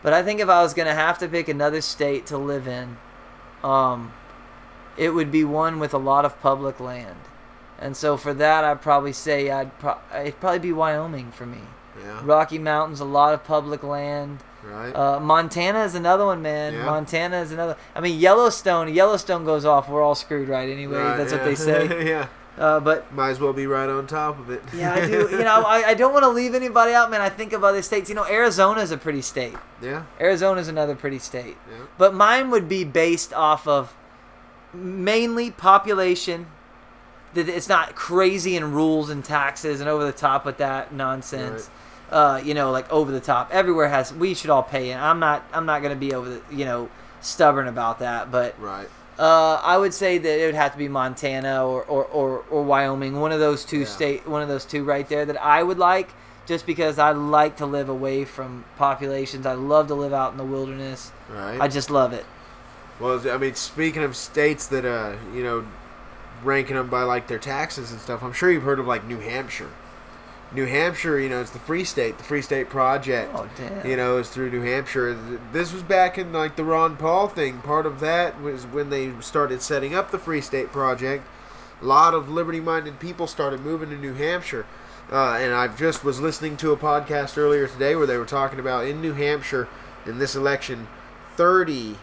But I think if I was gonna have to pick another state to live in, um, it would be one with a lot of public land. And so for that, I'd probably say I'd pro- it'd probably be Wyoming for me. Yeah. Rocky Mountains, a lot of public land. Right. Uh, Montana is another one, man. Yeah. Montana is another. I mean, Yellowstone. Yellowstone goes off. We're all screwed, right? Anyway, Right, that's what they say. yeah. Uh, but Might as well be right on top of it. yeah, I do. You know, I, I don't want to leave anybody out, man. I think of other states. You know, Arizona's a pretty state. yeah. Arizona's another pretty state. Yeah. But mine would be based off of mainly population. That it's not crazy in rules and taxes and over the top with that nonsense. Right. Uh, you know, like over the top. Everywhere has. We should all pay, and I'm not. I'm not gonna be over the. You know, stubborn about that. But Right. Uh, I would say that it would have to be Montana or or, or, or Wyoming. One of those two Yeah. state. One of those two right there that I would like. Just because I like to live away from populations. I love to live out in the wilderness. Right. I just love it. Well, I mean, speaking of states that, uh, you know, ranking them by like their taxes and stuff, I'm sure you've heard of like New Hampshire. New Hampshire, you know, it's the Free State, the Free State Project. Oh damn. You know, is through New Hampshire. This was back in like the Ron Paul thing. Part of that was when they started setting up the Free State Project. A lot of liberty-minded people started moving to New Hampshire. Uh, and I just was listening to a podcast earlier today where they were talking about in New Hampshire in this election, 30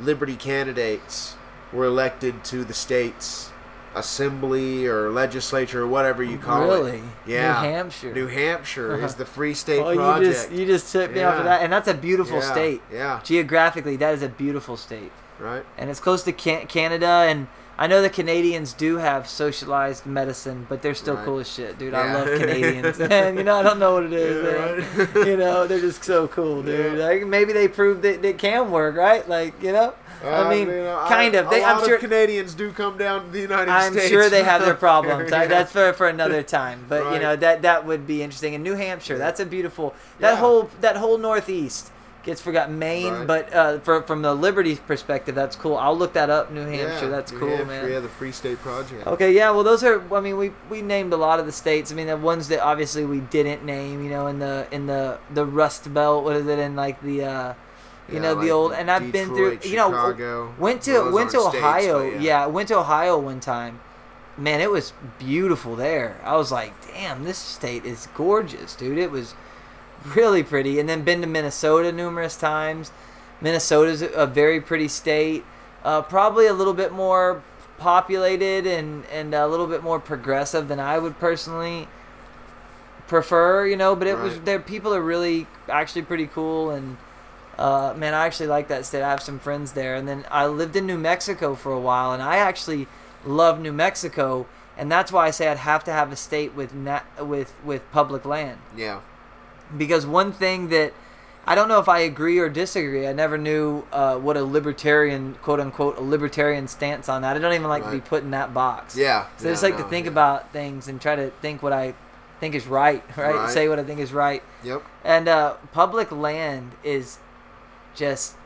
liberty candidates were elected to the state's assembly or legislature or whatever you call it. Really? Yeah. New Hampshire. New Hampshire is the Free State Oh, Project. you just you just took me off of that, and that's a beautiful Yeah, state. Yeah. Geographically, that is a beautiful state, Right. and it's close to Can- Canada. And I know the Canadians do have socialized medicine, but they're still Right. cool as shit, dude. I love Canadians, and you know I don't know what it is. Yeah, right. you know they're just so cool, dude. Yeah. Like maybe they proved that it can work, right? Like you know, I mean, kind of. They, a I'm sure. of Canadians do come down to the United I'm States. sure they have their problems. Yeah. that's for, for another time. But you know that that would be interesting. In New Hampshire, that's a beautiful. That Yeah. whole that whole Northeast gets forgotten. Maine, Right. but uh, for, from the Liberty perspective, that's cool. I'll look that up. New Hampshire, Yeah, that's New cool, Hampshire, man. Yeah, the Free State Project. Okay, yeah. Well, those are. I mean, we we named a lot of the states. I mean, the ones that obviously we didn't name. You know, in the in the the Rust Belt. What is it in like the. uh you Yeah, know the old, and I've been through. Detroit, You know, Chicago. went to went to aren't states, Ohio. yeah. went to Ohio one time. Man, it was beautiful there. I was like, damn, this state is gorgeous, dude. It was really pretty. And then been to Minnesota numerous times. Minnesota's a very pretty state. Uh, probably a little bit more populated and and a little bit more progressive than I would personally prefer, you know. But it was Right. there. People are really actually pretty cool and. Uh, man, I actually like that state. I have some friends there, and then I lived in New Mexico for a while, and I actually love New Mexico, and that's why I say I'd have to have a state with nat- with with public land, Yeah. because one thing that I don't know if I agree or disagree. I never knew uh, what a libertarian, quote unquote, a libertarian stance on that. I don't even like to be put in that box. Yeah. So I just yeah, like to think yeah. about things and try to think what I think is right, right? Right. Say what I think is right. Yep. And uh, public land is just,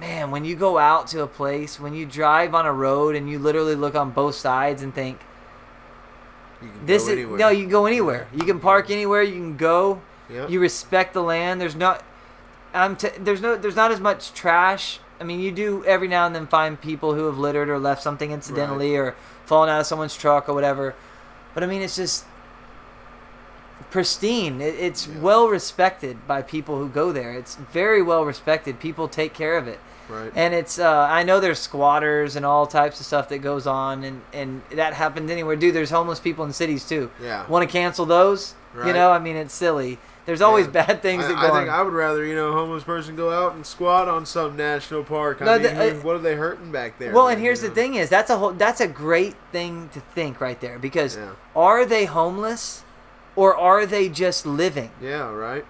man, when you go out to a place, when you drive on a road and you literally look on both sides and think, You can this go is anywhere. no, you can go anywhere. You can park anywhere. You can go. Yep. You respect the land. There's not, I'm t- there's no, there's not as much trash. I mean, you do every now and then find people who have littered or left something incidentally or fallen out of someone's truck or whatever. But I mean, it's just pristine. It, it's Yeah. well respected by people who go there. It's very well respected. People take care of it. Right. And it's uh, I know there's squatters and all types of stuff that goes on and, and that happens anywhere. Dude, there's homeless people in cities too. Yeah. Want to cancel those? You know, I mean it's silly. There's always Yeah. bad things I, that I think on. I would rather, you know, a homeless person go out and squat on some national park. I No, mean, the- uh, what are they hurting back there? well, man, and here's the know? thing is that's a whole that's a great thing to think right there because Yeah. are they homeless or are they just living? Yeah. Right.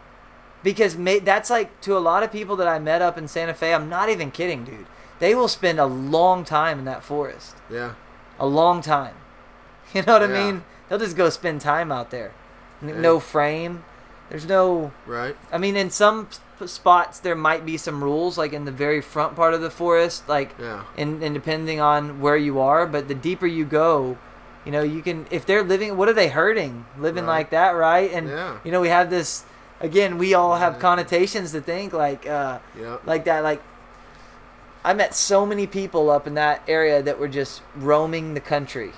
because ma- that's like to a lot of people that I met up in Santa Fe. I'm not even kidding, dude. they will spend a long time in that forest. Yeah. A long time. You know what I mean? They'll just go spend time out there. N- No frame. There's no. Right. I mean, in some spots there might be some rules, like in the very front part of the forest, like Yeah. and, and depending on where you are. But the deeper you go, you know, you can if they're living, what are they hurting living Right. like that, right? And Yeah. you know, we have this again. We all have Yeah. connotations to think like, uh, Yep. like that. Like I met so many people up in that area that were just roaming the country.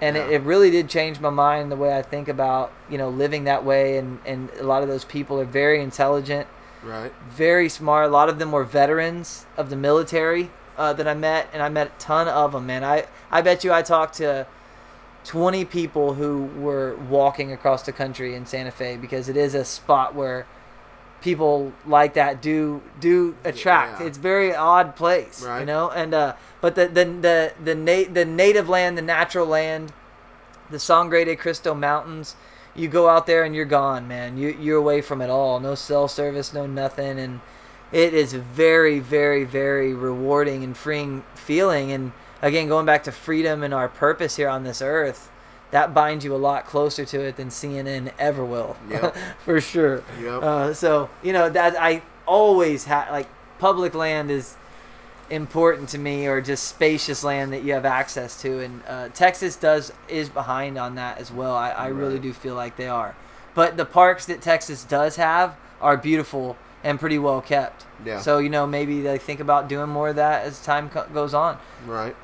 And it, it really did change my mind the way I think about, you know, living that way. And, and a lot of those people are very intelligent Right. very smart. A lot of them were veterans of the military uh, that I met, and I met a ton of them. Man, I I bet you I talked to twenty people who were walking across the country in Santa Fe because it is a spot where people like that do do attract. Yeah. It's a very odd place, you know. And uh, but the the the the, na- the native land, the natural land, the Sangre de Cristo Mountains. You go out there and you're gone, man. You you're away from it all. No cell service, no nothing, and it is very, very, very rewarding and freeing feeling. And again, going back to freedom and our purpose here on this earth, that binds you a lot closer to it than CNN ever will, Yep. for sure. Yep. Uh, so you know that I always have like public land is important to me, or just spacious land that you have access to, and uh, Texas does is behind on that as well. I, I really do feel like they are, but the parks that Texas does have are beautiful and pretty well kept. Yeah. So you know maybe they think about doing more of that as time co- goes on. Right.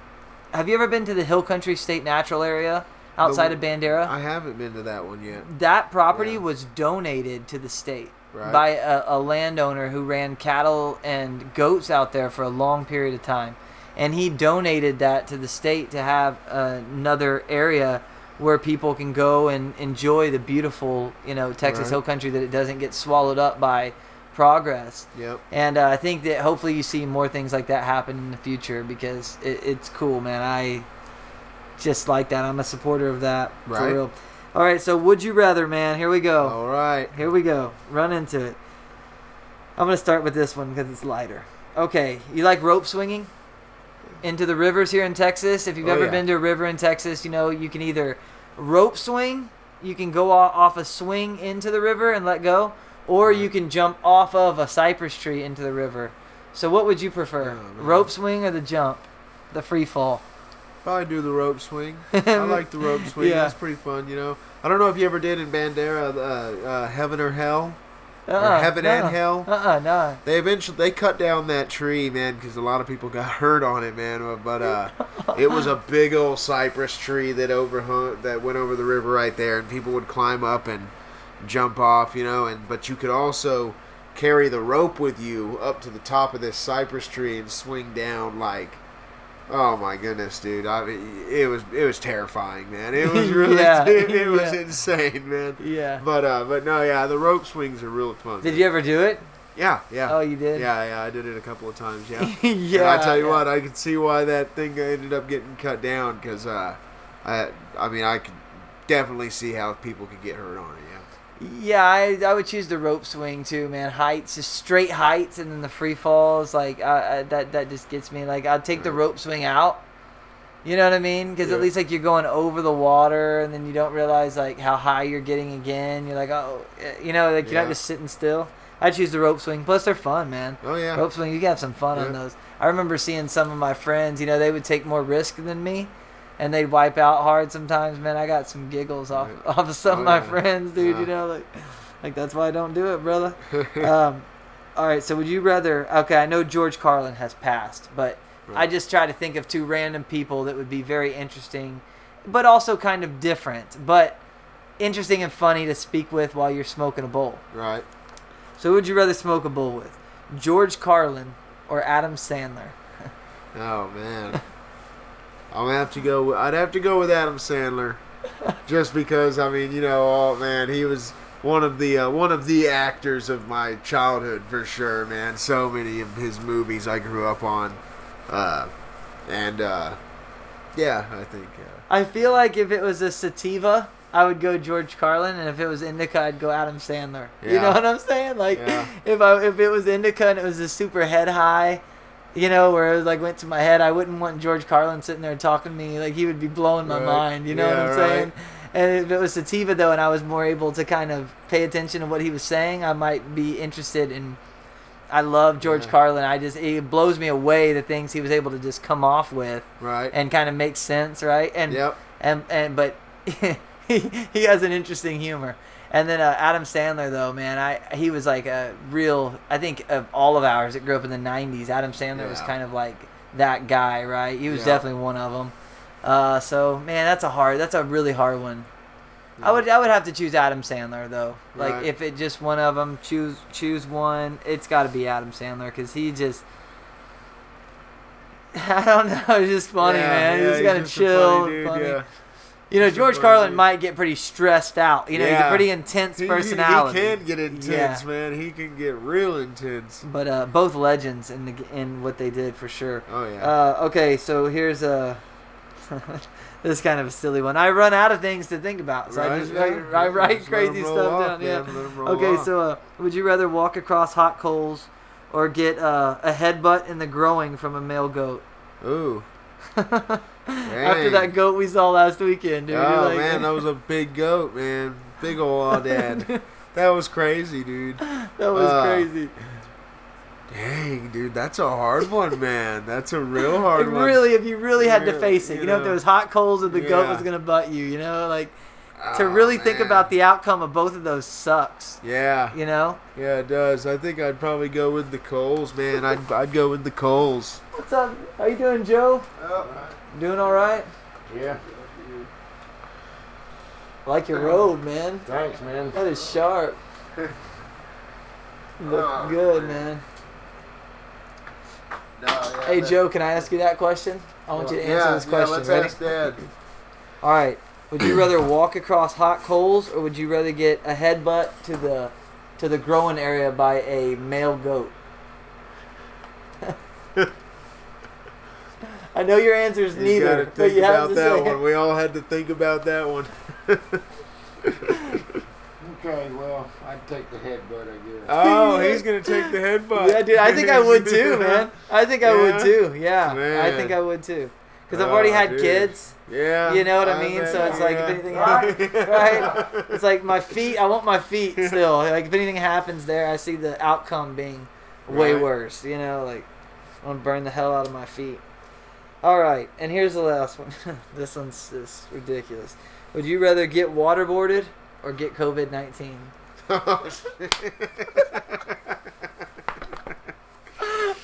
Have you ever been to the Hill Country State Natural Area outside The- of Bandera? I haven't been to that one yet. that property Yeah. was donated to the state Right. by a, a landowner who ran cattle and goats out there for a long period of time and he donated that to the state to have another area where people can go and enjoy the beautiful you know texas Right. hill country that it doesn't get swallowed up by progress Yep. and uh, I think that hopefully you see more things like that happen in the future because it, it's cool, man. I just like that. I'm a supporter of that for Right. real. All right, so would you rather, man? Here we go. All right. Here we go. Run into it. I'm gonna start with this one because it's lighter. Okay, you like rope swinging into the rivers here in Texas? If you've Oh, ever yeah. been to a river in Texas, you know you can either rope swing, you can go off a swing into the river and let go, or you can jump off of a cypress tree into the river. So what would you prefer, Oh, rope swing or the jump, the free fall? Probably do the rope swing. I like the rope swing. Yeah. That's pretty fun, you know. I don't know if you ever did in Bandera, uh, uh, Heaven or Hell. Uh-uh, Heaven no. and Hell? Uh-uh, no. They eventually they cut down that tree, man, because a lot of people got hurt on it, man. But uh, it was a big old cypress tree that overhung that went over the river right there, and people would climb up and jump off, you know. And but you could also carry the rope with you up to the top of this cypress tree and swing down like. Oh my goodness, dude! I mean, it was it was terrifying, man. It was really Yeah, it, was yeah. insane, man. Yeah. But uh, but no, yeah, the rope swings are real fun. Did man. you ever do it? Yeah, yeah. Oh, you did? Yeah, yeah, I did it a couple of times. Yeah. yeah. and I tell you yeah. what, I could see why that thing ended up getting cut down because, uh, I, I mean, I could definitely see how people could get hurt on it. Yeah. Yeah, I, I would choose the rope swing too, man. Heights, just straight heights, and then the free falls. Like I, I, that, that just gets me. Like I'd take the rope swing out. You know what I mean? Because Yeah. at least like you're going over the water, and then you don't realize like how high you're getting again. You're like, oh, eh, you know, like you're Yeah. not just sitting still. I choose the rope swing. Plus, they're fun, man. Oh yeah. Rope swing, you can have some fun on those. I remember seeing some of my friends. You know, they would take more risk than me, and they'd wipe out hard sometimes. Man, I got some giggles off Right. off of some Oh, of my yeah. friends, dude. You know, like like that's why I don't do it, brother. um, all right, so would you rather? Okay, I know George Carlin has passed, but I just try to think of two random people that would be very interesting, but also kind of different, but interesting and funny to speak with while you're smoking a bowl. right. So, who would you rather smoke a bowl with, George Carlin or Adam Sandler? Oh man. I'm gonna have to go. With, I'd have to go with Adam Sandler, just because I mean, you know, oh man, he was one of the uh, one of the actors of my childhood for sure, man. So many of his movies I grew up on, uh, and uh, yeah, I think. Uh, I feel like if it was a sativa, I would go George Carlin, and if it was indica, I'd go Adam Sandler. You know what I'm saying? Like, Yeah. if I if it was indica and it was a super head high, You know, where it like went to my head. I wouldn't want George Carlin sitting there talking to me like he would be blowing my Right. mind. You know Yeah, what I'm right. saying? And if it was sativa though, and I was more able to kind of pay attention to what he was saying, I might be interested in. I love George Yeah. Carlin. I just it blows me away the things he was able to just come off with Right. and kind of make sense, right? And yep. and and but he he has an interesting humor. And then uh, Adam Sandler, though, man, I he was like a real. I think of all of ours that grew up in the '90s, Adam Sandler was kind of like that guy, right? He was Yeah. definitely one of them. Uh, so man, that's a hard. That's a really hard one. I would I would have to choose Adam Sandler though. Like Right. if it just one of them, choose choose one. It's got to be Adam Sandler because he just. I don't know. It's just funny, Yeah, man. yeah, he's of just a chill, funny dude, funny. Yeah. You know, George Carlin might get pretty stressed out. You know, he's a Yeah. pretty intense He- he- personality. He, can get intense, Yeah. man. He can get real intense. But uh, both legends in the in what they did for sure. Oh yeah. Uh, okay, so here's a. this is kind of a silly one. I run out of things to think about, so I Right, just yeah. write, I write Just let 'em crazy roll stuff off, down. Yeah. man. Let 'em roll Okay, off. so uh, would you rather walk across hot coals or get uh, a headbutt in the growing from a male goat? Ooh. After that goat we saw last weekend, dude. oh like- man, that was a big goat, man. Big ol' dad. that was crazy, dude. that was Uh, crazy. Dang, dude, that's a hard one, man. That's a real hard It one. really, if you really had to face it, you you know, if there was hot coals and the goat was gonna butt you, you know, like to Oh, really think about the outcome of both of those sucks. Yeah, You know, yeah, it does. I think I'd probably go with the coals, man. I'd I'd go with the coals. what's up? How you doing, Joe? Oh, doing all right? Yeah, I like your robe, man. thanks, man. That is sharp. Look Oh, good, man. man. No, yeah, Hey, that- Joe, can I ask you that question? I want you to answer yeah, this yeah, question. let's Ready? ask Dad. All right. Would you rather walk across hot coals, or would you rather get a headbutt to the to the growing area by a male goat? I know your answer is You neither, gotta but think you have about to that say one. We all had to think about that one. Okay, well, I'd take the headbutt, I guess. Oh, he's gonna take the headbutt. Yeah, dude, I think I would too, man. I think I would too. Yeah, I think I would too. Because I've already Oh, had dude. kids. Yeah. You know what I I mean? bet, So it's like, if anything happens, right? It's like my feet. I want my feet still. Like if anything happens there, I see the outcome being way Right. worse. You know, like I want to burn the hell out of my feet. All right, and here's the last one. this one's just ridiculous. Would you rather get waterboarded or get COVID nineteen? Oh,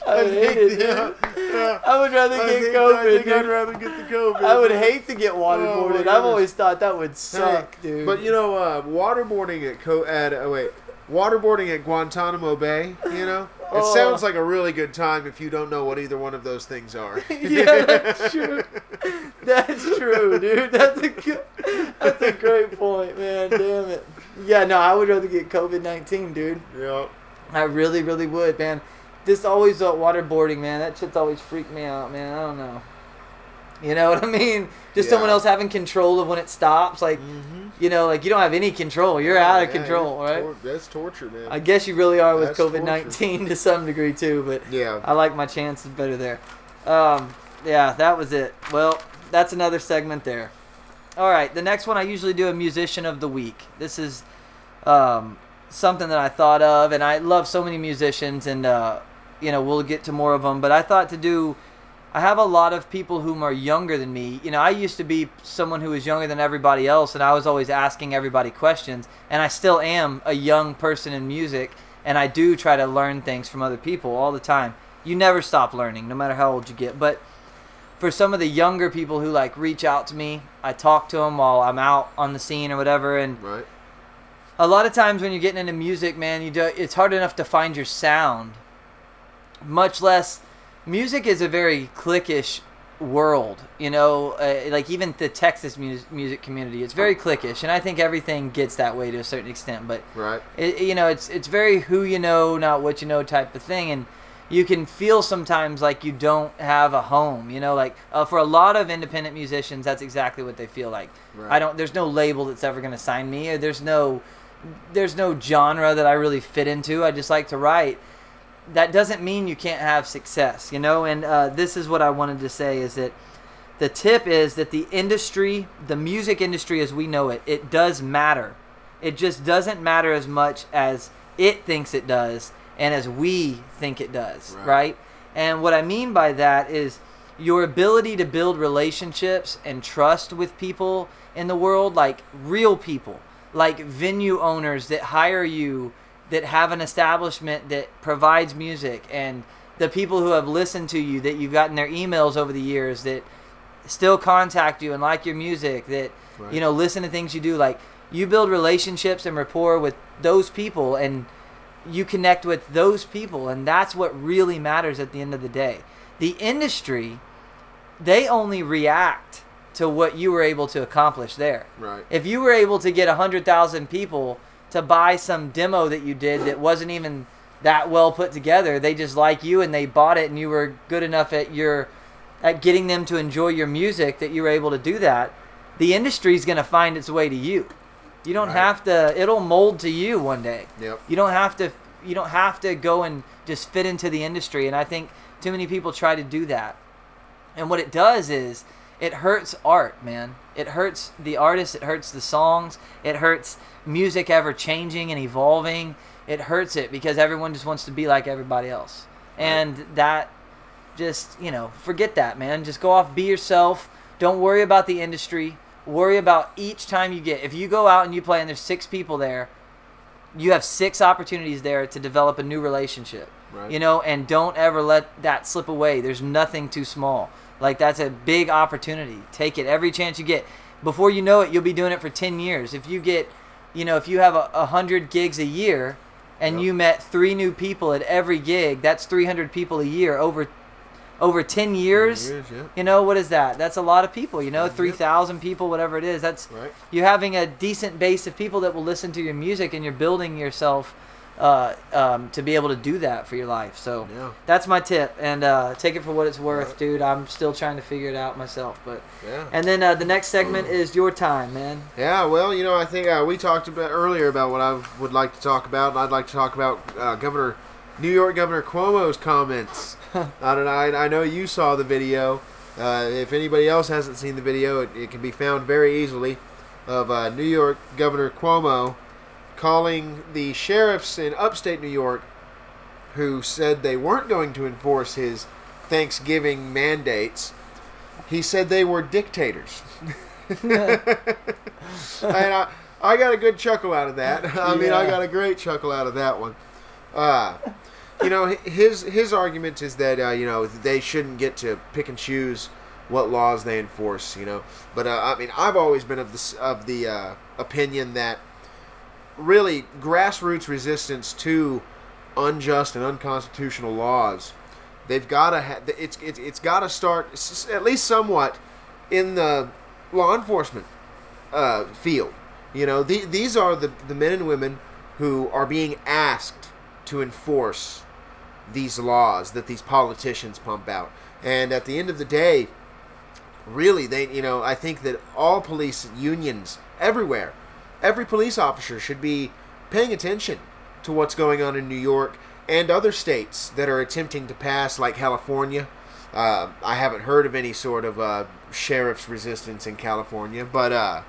I would hate it, dude. yeah, yeah. I would rather I get think, COVID. I think dude. I'd rather get the COVID. I would man. hate to get Oh, waterboarded. I've always thought that would suck, dude. But you know, uh, waterboarding at Co at oh wait, waterboarding at Guantanamo Bay. You know, it Oh. sounds like a really good time if you don't know what either one of those things are. yeah, that's true. That's true, dude. That's a good, that's a great point, man. Damn it. Yeah, no, I would rather get COVID nineteen, dude. yeah. I really, really would, man. This always uh, waterboarding, man. That shit's always freaked me out, man. I don't know. You know what I mean? Just Yeah. someone else having control of when it stops, like Mm-hmm. you know, like you don't have any control. You're out of control, right? that's torture, man. I guess you really are with COVID nineteen to some degree too, but yeah. I like my chances better there. Um, yeah, that was it. Well, that's another segment there. All right, the next one I usually do a musician of the week. This is um, something that I thought of, and I love so many musicians, and uh, you know we'll get to more of them. But I thought to do. I have a lot of people whom are younger than me. You know, I used to be someone who was younger than everybody else, and I was always asking everybody questions. And I still am a young person in music, and I do try to learn things from other people all the time. You never stop learning, no matter how old you get. But for some of the younger people who like reach out to me, I talk to them while I'm out on the scene or whatever, and Right. a lot of times when you're getting into music, man, you do, it's hard enough to find your sound. Much less, music is a very cliquish world. You know, uh, like even the Texas mu- music community, it's very cliquish, and I think everything gets that way to a certain extent. But Right. it, you know, it's it's very who you know, not what you know type of thing, and you can feel sometimes like you don't have a home. You know, like uh, for a lot of independent musicians, that's exactly what they feel like. Right. I don't. There's no label that's ever going to sign me. Or there's no, there's no genre that I really fit into. I just like to write. That doesn't mean you can't have success, you know. And uh, this is what I wanted to say is that the tip is that the industry, the music industry as we know it, it does matter. It just doesn't matter as much as it thinks it does and as we think it does, Right. right? And what I mean by that is your ability to build relationships and trust with people in the world, like real people, like venue owners that hire you, that have an establishment that provides music, and the people who have listened to you, that you've gotten their emails over the years, that still contact you and like your music, that Right. you know listen to things you do. Like you build relationships and rapport with those people, and you connect with those people, and that's what really matters at the end of the day. The industry, they only react to what you were able to accomplish there. Right. If you were able to get 100,000 people to buy some demo that you did that wasn't even that well put together, they just like you and they bought it and you were good enough at your at getting them to enjoy your music that you were able to do that, the industry's going to find its way to you. You don't Right. have to it'll mold to you one day. Yep. You don't have to you don't have to go and just fit into the industry and I think too many people try to do that. And what it does is it hurts art, man. It hurts the artist, it hurts the songs, it hurts music ever changing and evolving. It hurts it because everyone just wants to be like everybody else. And that just, you know, forget that, man. Just go off, be yourself. Don't worry about the industry. Worry about each time you get. If you go out and you play and there's six people there, you have six opportunities there to develop a new relationship. Right. You know, and don't ever let that slip away. There's nothing too small. Like that's a big opportunity. Take it every chance you get. Before you know it, you'll be doing it for 10 years. If you get, you know, if you have a, a hundred gigs a year, and Yep. you met three new people at every gig, that's 300 people a year over, over 10 years. Years, yeah. You know what is that? That's a lot of people. You know, Yep. 3,000 people, whatever it is. That's Right. you're having a decent base of people that will listen to your music, and you're building yourself uh, um, to be able to do that for your life. So Yeah. that's my tip, and uh, take it for what it's worth, Right. dude. I'm still trying to figure it out myself, but Yeah. and then uh, the next segment is your time, man. Yeah, well, you know, I think uh, we talked about earlier about what I would like to talk about, and I'd like to talk about uh, Governor, New York Governor Cuomo's comments. I don't know. I, I know you saw the video. Uh, if anybody else hasn't seen the video, it, it can be found very easily of uh, New York Governor Cuomo calling the sheriffs in upstate New York who said they weren't going to enforce his Thanksgiving mandates. He said they were dictators. and I, I got a good chuckle out of that. I mean, I got a great chuckle out of that one. Uh, you know, his his argument is that uh, you know they shouldn't get to pick and choose what laws they enforce. You know, but uh, I mean, I've always been of the of the uh, opinion that really grassroots resistance to unjust and unconstitutional laws. They've got to ha- it's it's, it's got to start at least somewhat in the law enforcement uh, field. You know the, these are the, the men and women who are being asked to enforce these laws that these politicians pump out. And at the end of the day really they you know i think that all police unions everywhere every police officer should be paying attention to what's going on in new york and other states that are attempting to pass like california. Uh, i haven't heard of any sort of uh, sheriff's resistance in california but uh,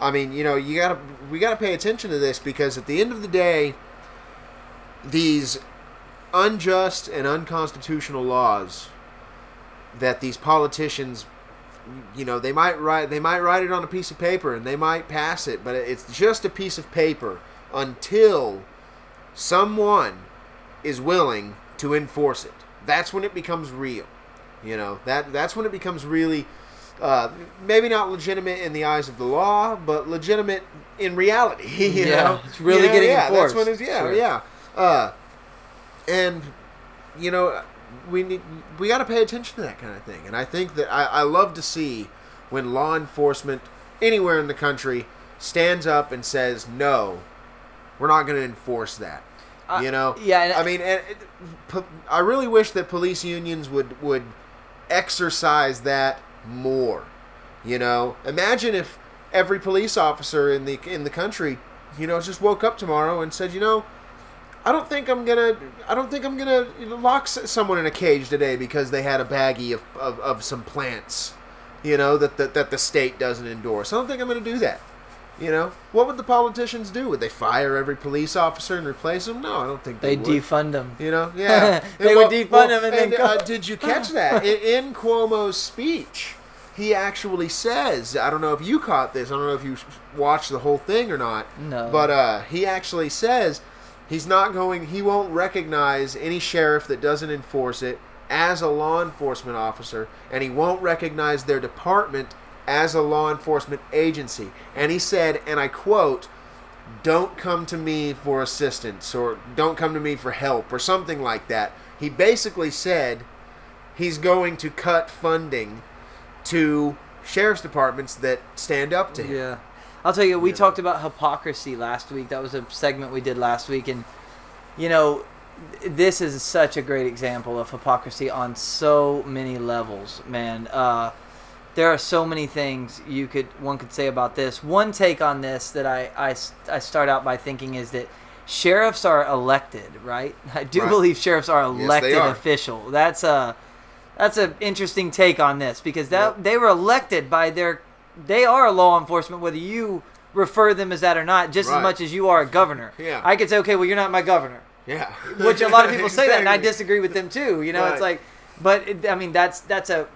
i mean you know you gotta we gotta pay attention to this because at the end of the day these unjust and unconstitutional laws that these politicians you know they might write they might write it on a piece of paper and they might pass it but it's just a piece of paper until someone is willing to enforce it that's when it becomes real you know that that's when it becomes really uh, maybe not legitimate in the eyes of the law but legitimate in reality you Yeah, know it's really You know, getting yeah, that's when enforced. it's yeah Sure. yeah uh, and you know we need we got to pay attention to that kind of thing. And i think that I, I love to see when law enforcement anywhere in the country stands up and says no we're not going to enforce that. Uh, you know? yeah, and- i mean and it, i really wish that police unions would would exercise that more you know? Imagine if every police officer in the in the country you know just woke up tomorrow and said you know I don't think I'm gonna. I don't think I'm gonna lock someone in a cage today because they had a baggie of, of, of some plants, you know, that, that that the state doesn't endorse. I don't think I'm gonna do that. You know, what would the politicians do? Would they fire every police officer and replace them? No, I don't think they, They would. defund them. You know, yeah. They And would defund them. and then go- uh, did you catch that in, in Cuomo's speech? He actually says, I don't know if you caught this. I don't know if you watched the whole thing or not. No. But uh, he actually says he's not going. He won't recognize any sheriff that doesn't enforce it as a law enforcement officer, and he won't recognize their department as a law enforcement agency. And he said, and I quote don't come to me for assistance or don't come to me for help or something like that. He basically said he's going to cut funding to sheriff's departments that stand up to him. Yeah. I'll tell you, we know. talked about hypocrisy last week. That was a segment we did last week. And, you know, this is such a great example of hypocrisy on so many levels, man. Uh, there are so many things you could one could say about this. One take on this that I I, I start out by thinking is that sheriffs are elected, right? I do Right. believe sheriffs are elected are. official. That's a that's an interesting take on this because that Yep. they were elected by their they are a law enforcement whether you refer them as that or not just as much as you are a governor. Yeah. i could say okay well you're not my governor. Yeah. which a lot of people say that and i disagree with them too you know it's like but it, i mean that's that's a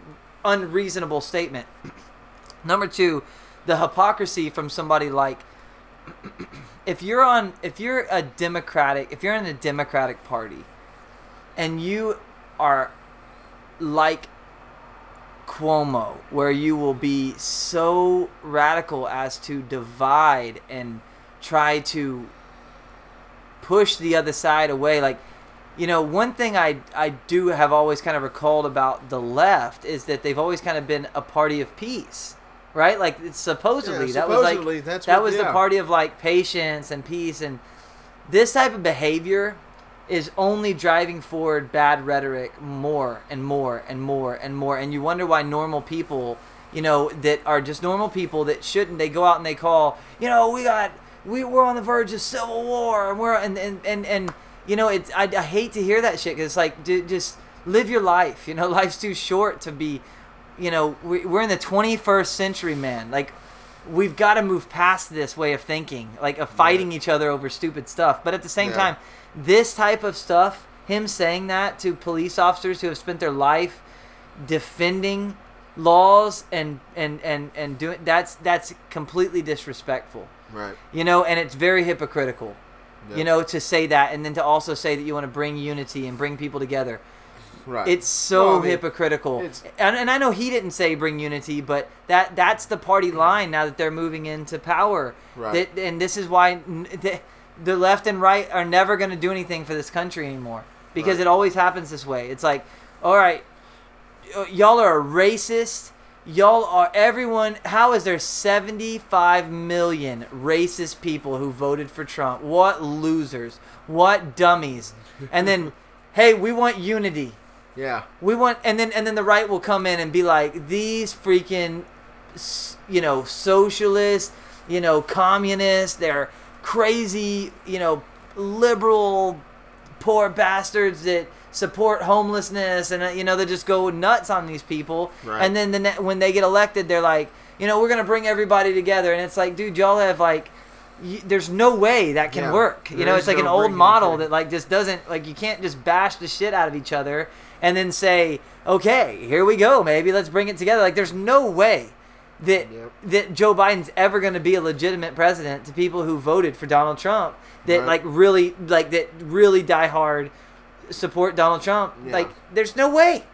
unreasonable statement. Number two the hypocrisy from somebody like if you're on if you're a democratic if you're in the democratic party and you are like Cuomo, where you will be so radical as to divide and try to push the other side away. Like, you know, one thing I I do have always kind of recalled about the left is that they've always kind of been a party of peace, right? Like it's supposedly Yeah, that was like supposedly, that what- was the party of like patience and peace and this type of behavior is only driving forward bad rhetoric more and more and more and more and you wonder why normal people you know that are just normal people that shouldn't they go out and they call you know we got we we're on the verge of civil war and we're and and and, and you know it's I, I hate to hear that shit because it's like dude, just live your life you know life's too short to be you know we, we're in the 21st century man like we've got to move past this way of thinking, like of fighting each other over stupid stuff. But at the same Yeah. time, this type of stuff, him saying that to police officers who have spent their life defending laws and and and and doing that's that's completely disrespectful. Right. You know, and it's very hypocritical. You know, to say that and then to also say that you want to bring unity and bring people together. Right. It's so Well, I mean, hypocritical. it's- and, and I know he didn't say bring unity, but that that's the party line now that they're moving into power. Right. That, and this is why the, left and right are never going to do anything for this country anymore because Right. it always happens this way. It's like, all right, y'all are a racist. Y'all are everyone. How is there 75 million racist people who voted for Trump? What losers. What dummies. And then, hey, we want unity. Yeah. We want, and then and then the right will come in and be like, these freaking, you know, socialists, you know, communists. They're crazy, you know, liberal, poor bastards that support homelessness, and uh, you know they just go nuts on these people. Right. And then the ne- when they get elected, they're like, you know, we're gonna bring everybody together, and it's like, dude, y'all have like. Y- there's no way that can Yeah. work. You There know, it's like no an old model that like just doesn't like you can't just bash the shit out of each other and then say okay here we go maybe let's bring it together like there's no way that Yep. that joe biden's ever going to be a legitimate president to people who voted for donald trump that Right. like really like that really die hard support donald trump Yeah. like there's no way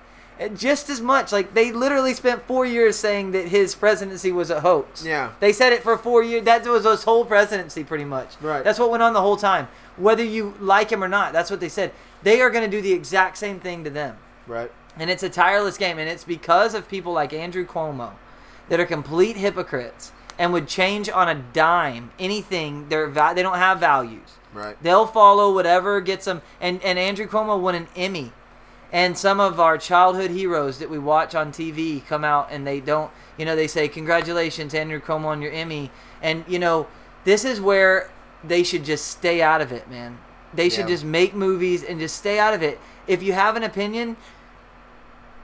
And just as much like they literally spent four years saying that his presidency was a hoax Yeah. they said it for four years. That was his whole presidency, pretty much. Right. That's what went on the whole time. Whether you like him or not, that's what they said. They are going to do the exact same thing to them. Right. And it's a tireless game. And it's because of people like Andrew Cuomo that are complete hypocrites and would change on a dime anything. They're va- they don't have values. Right. They'll follow whatever gets them. And, and Andrew Cuomo won an Emmy. And some of our childhood heroes that we watch on TV come out and they don't, you know, they say, Congratulations, Andrew Cuomo, on your Emmy. And, you know, this is where they should just stay out of it, man. They should Yeah. just make movies and just stay out of it. If you have an opinion,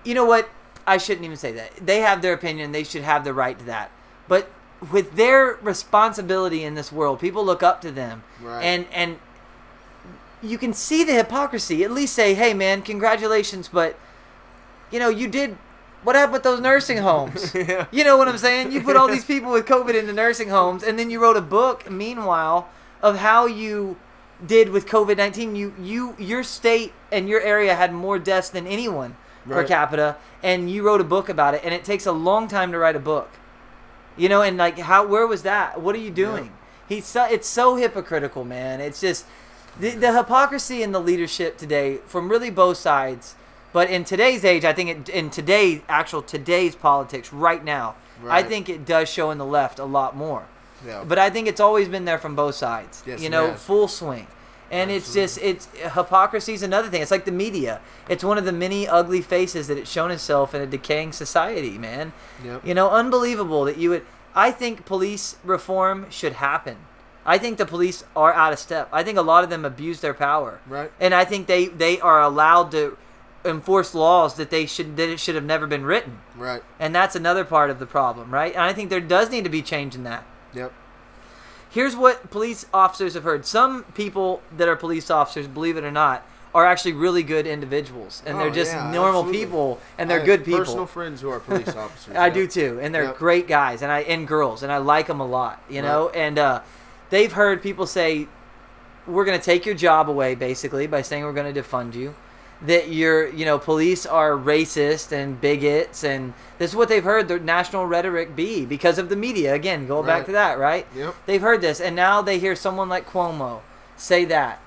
you know what? I shouldn't even say that. They have their opinion. They should have the right to that. But with their responsibility in this world, people look up to them, Right. and and you can see the hypocrisy. At least say, "Hey, man, congratulations!" But you know, you did. What happened with those nursing homes? Yeah. You know what I'm saying? You put all these people with COVID into nursing homes, and then you wrote a book. Meanwhile, of how you did with COVID nineteen, you you your state and your area had more deaths than anyone per capita, and you wrote a book about it. And it takes a long time to write a book. You know, and like how where was that? What are you doing? He's so it's so hypocritical, man. It's just the, the hypocrisy in the leadership today from really both sides. But in today's age, I think it, in today actual today's politics right now, I think it does show in the left a lot more. Yeah. But I think it's always been there from both sides. Yes, you know, full swing. And it's just it's hypocrisy is another thing. It's like the media. It's one of the many ugly faces that it's shown itself in a decaying society, man. Yep. You know, unbelievable that you would. I think police reform should happen. I think the police are out of step. I think a lot of them abuse their power. Right. And I think they they are allowed to enforce laws that they should that it should have never been written. Right. And that's another part of the problem, right? And I think there does need to be change in that. Yep. Here's what police officers have heard. Some people that are police officers, believe it or not, are actually really good individuals, and they're Oh, just yeah, normal absolutely. people, and they're good people. Personal friends who are police officers. I yeah. do too, and they're Yep. great guys, and I and girls, and I like them a lot, you know. And uh, they've heard people say, "We're going to take your job away," basically by saying we're going to defund you. That you're, you know, police are racist and bigots, and this is what they've heard the national rhetoric be because of the media. Again, going back to that, right? Yep. They've heard this, and now they hear someone like Cuomo say that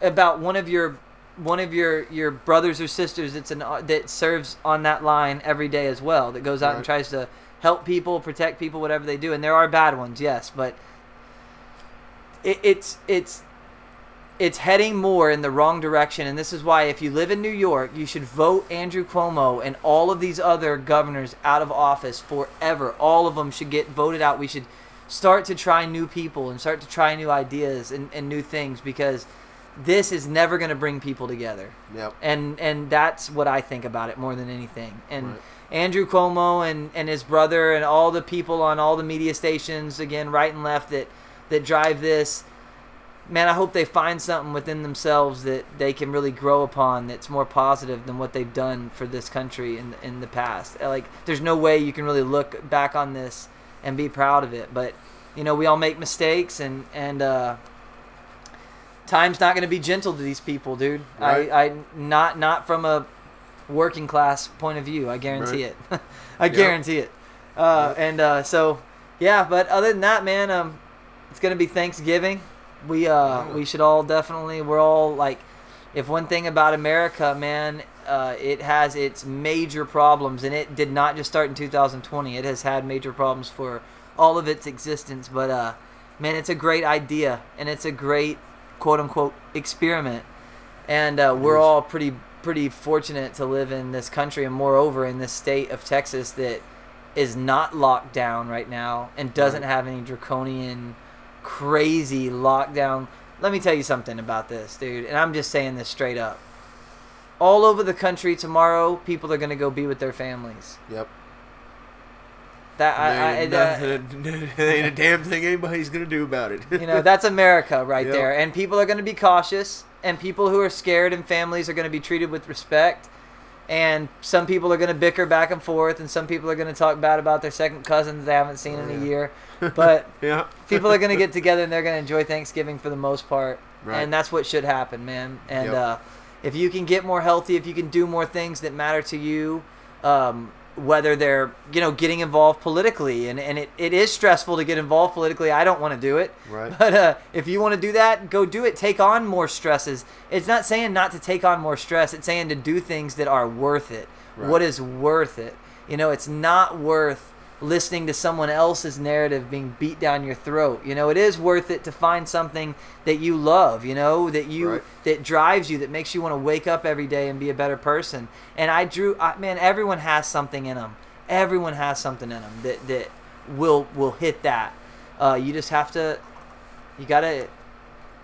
about one of your one of your your brothers or sisters that's an that serves on that line every day as well that goes out and tries to help people protect people whatever they do and there are bad ones yes but it, it's it's it's heading more in the wrong direction and this is why if you live in New York you should vote Andrew Cuomo and all of these other governors out of office forever all of them should get voted out we should start to try new people and start to try new ideas and, and new things because this is never going to bring people together Yep. and and that's what I think about it more than anything. And Right. Andrew Cuomo and and his brother and all the people on all the media stations again, right and left that that drive this. Man, I hope they find something within themselves that they can really grow upon that's more positive than what they've done for this country in in the past. Like, there's no way you can really look back on this and be proud of it. But you know, we all make mistakes, and and uh, time's not going to be gentle to these people, dude. Right. I, I not not from a working class point of view. I guarantee Right. it. I guarantee it. Uh, Yep. And uh, so, yeah. But other than that, man, um, it's going to be Thanksgiving. We uh, we should all definitely. We're all like, if one thing about America, man, uh, it has its major problems, and it did not just start in 2020. It has had major problems for all of its existence. But uh, man, it's a great idea, and it's a great quote unquote experiment. And uh, we're all pretty pretty fortunate to live in this country, and moreover, in this state of Texas that is not locked down right now and doesn't have any draconian, crazy lockdown. Let me tell you something about this, dude, and I'm just saying this straight up. All over the country tomorrow, people are gonna go be with their families. Yep. That I, I, ain't, nothing, ain't a damn thing anybody's gonna do about it. you know that's america right Yep. there and people are going to be cautious and people who are scared and families are going to be treated with respect and some people are going to bicker back and forth and some people are going to talk bad about their second cousins they haven't seen in Oh, a year but yeah. people are going to get together and they're going to enjoy thanksgiving for the most part Right. and that's what should happen man and Yep. uh, if you can get more healthy if you can do more things that matter to you um, whether they're you know getting involved politically and, and it, it is stressful to get involved politically i don't want to do it Right. but uh, if you want to do that go do it take on more stresses it's not saying not to take on more stress it's saying to do things that are worth it Right. what is worth it you know it's not worth listening to someone else's narrative being beat down your throat you know it is worth it to find something that you love you know that you Right. that drives you that makes you want to wake up every day and be a better person and i drew I, man everyone has something in them everyone has something in them that that will will hit that uh, you just have to you gotta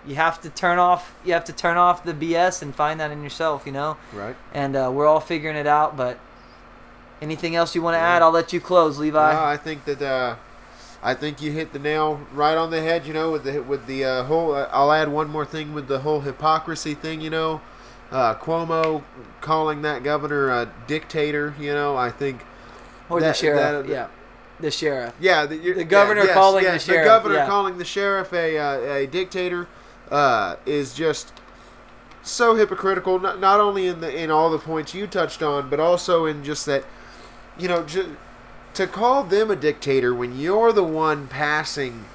you have to turn off you have to turn off the BS and find that in yourself, you know. Right. And uh, we're all figuring it out. But anything else you want to add? I'll let you close, Levi. No, I think that uh, I think you hit the nail right on the head. You know, with the with the uh, whole. Uh, I'll add one more thing with the whole hypocrisy thing. You know, uh, Cuomo calling that governor a dictator. You know, I think. or the sheriff. that- yeah, the sheriff. Yeah, the, you're- The governor yeah, yes, calling yes, the sheriff, governor yeah. calling the sheriff a uh, a dictator uh, is just so hypocritical. Not, not only in the in all the points you touched on, but also in just that you know ju- to call them a dictator when you're the one passing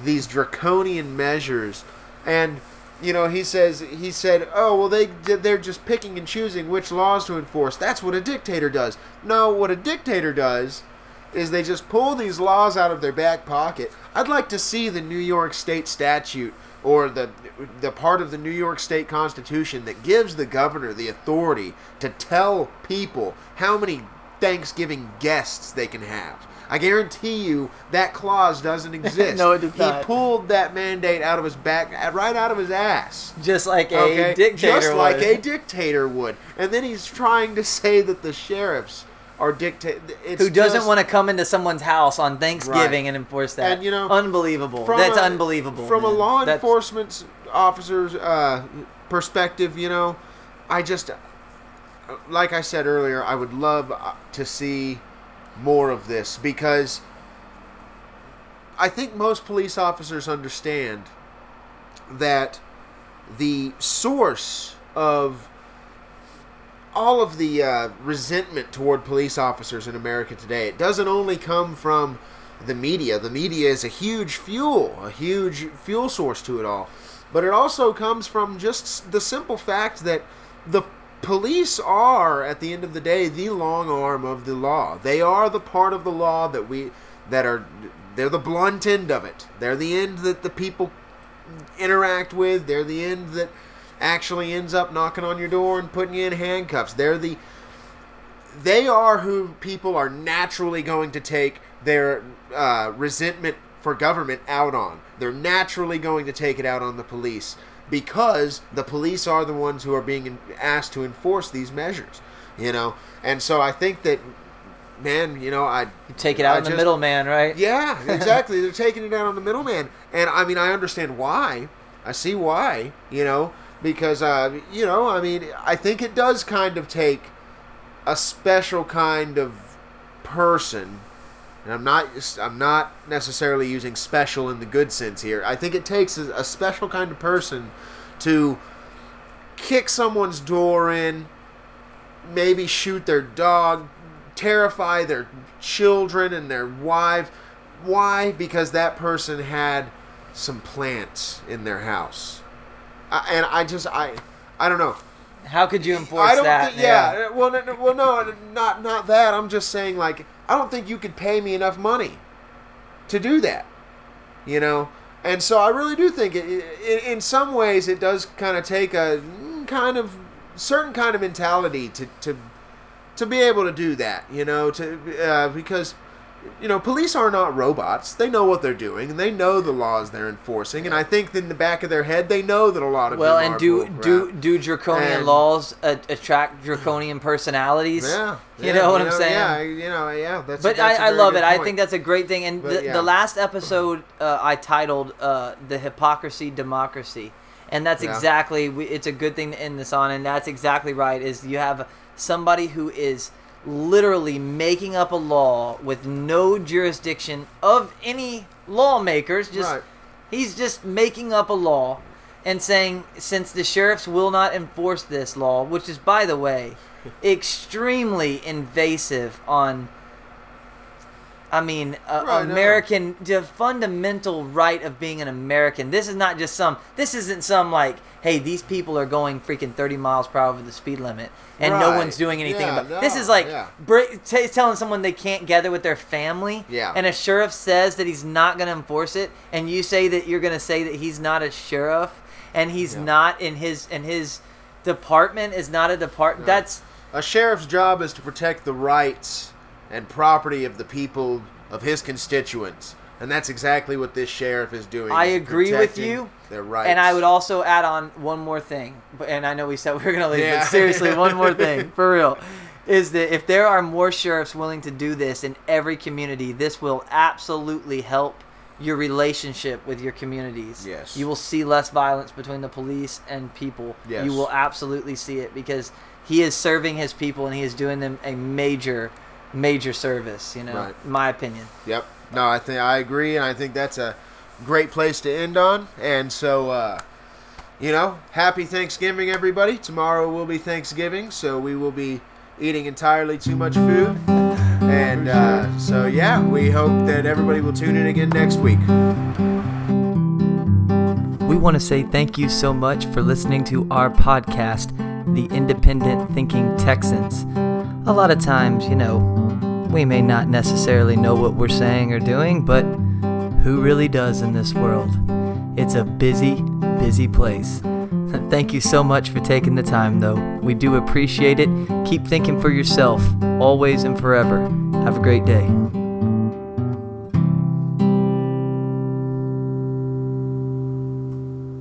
these draconian measures and you know he says he said oh well they they're just picking and choosing which laws to enforce. That's what a dictator does. No what a dictator does is they just pull these laws out of their back pocket. I'd like to see the new york state statute or the the part of the New York State Constitution that gives the governor the authority to tell people how many Thanksgiving guests they can have. I guarantee you that clause doesn't exist. No, it does not. he pulled that mandate out of his back, right out of his ass. Just like a Okay, dictator. just like would. a dictator would. And then he's trying to say that the sheriffs are dictator. who doesn't want to come into someone's house on Thanksgiving Right. and enforce that. And, you know, unbelievable. That's a- unbelievable. From a law That's- enforcement officer's uh, perspective, you know, I just, like I said earlier, I would love uh, to see more of this because I think most police officers understand that the source of all of the uh, resentment toward police officers in America today, it doesn't only come from the media. The media is a huge fuel, a huge fuel source to it all. But it also comes from just the simple fact that the police are, at the end of the day, the long arm of the law. They are the part of the law that we that are they're the blunt end of it. They're the end that the people interact with. They're the end that actually ends up knocking on your door and putting you in handcuffs. They're the they are who people are naturally going to take their uh, resentment for government out on. They're naturally going to take it out on the police because the police are the ones who are being asked to enforce these measures. You know, and so I think that, man, you know, I You take it out I on the middleman, right? yeah, exactly. They're taking it out on the middleman, and I mean, I understand why. I see why. You know, because uh, you know, I mean, I think it does kind of take a special kind of person, and I'm not, I'm not necessarily using special in the good sense here. I think it takes a, a special kind of person to kick someone's door in, maybe shoot their dog, terrify their children and their wife. Why? Because that person had some plants in their house. I, and I just I I don't know. How could you enforce I don't that? think yeah, well no, well no, not not that. I'm just saying like I don't think you could pay me enough money to do that. You know? And so I really do think it, it, in some ways it does kind of take a mm, kind of certain kind of mentality to to to be able to do that, you know, to uh, because you know police are not robots. They know what they're doing and they know the laws they're enforcing. And I think in the back of their head they know that a lot of Well, and do do do draconian And- laws uh, attract draconian personalities? Yeah, you yeah, know what I'm saying. Yeah, you know, yeah. That's. But that's a I, I very love it. I think that's a great thing. And But, the, yeah. the last episode uh, I titled uh, "The Hypocrisy Democracy," and that's Yeah. exactly. It's a good thing to end this on, and that's exactly right. Is you have somebody who is literally making up a law with no jurisdiction of any lawmakers. Just Right. he's just making up a law and saying since the sheriffs will not enforce this law, which is by the way extremely invasive on I mean, a, Right, no. American, the fundamental right of being an American. This is not just some. This isn't some like, hey, these people are going freaking thirty miles per hour over the speed limit, and no one's doing anything Yeah, about. This no, is like yeah. t- telling someone they can't gather with their family. Yeah. And a sheriff says that he's not going to enforce it, and you say that you're going to say that he's not a sheriff, and he's Yeah. not in his and his department is not a department. That's A sheriff's job is to protect the rights and property of the people of his constituents. And that's exactly what this sheriff is doing. I is agree with you, Their rights. And I would also add on one more thing, and I know we said we were gonna leave, Yeah. but seriously, one more thing for real, is that if there are more sheriffs willing to do this in every community, this will absolutely help your relationship with your communities. Yes. you will see less violence between the police and people. Yes. you will absolutely see it because he is serving his people and he is doing them a major, major service. You know, Right. in my opinion. Yep. No, I think I agree, and I think that's a great place to end on. And so, uh, you know, happy Thanksgiving, everybody. Tomorrow will be Thanksgiving, so we will be eating entirely too much food. And uh, so, yeah, we hope that everybody will tune in again next week. We want to say thank you so much for listening to our podcast, The Independent Thinking Texans. A lot of times, you know, we may not necessarily know what we're saying or doing, but who really does in this world? It's a busy, busy place. Thank you so much for taking the time, though. We do appreciate it. Keep thinking for yourself, always and forever. Have a great day.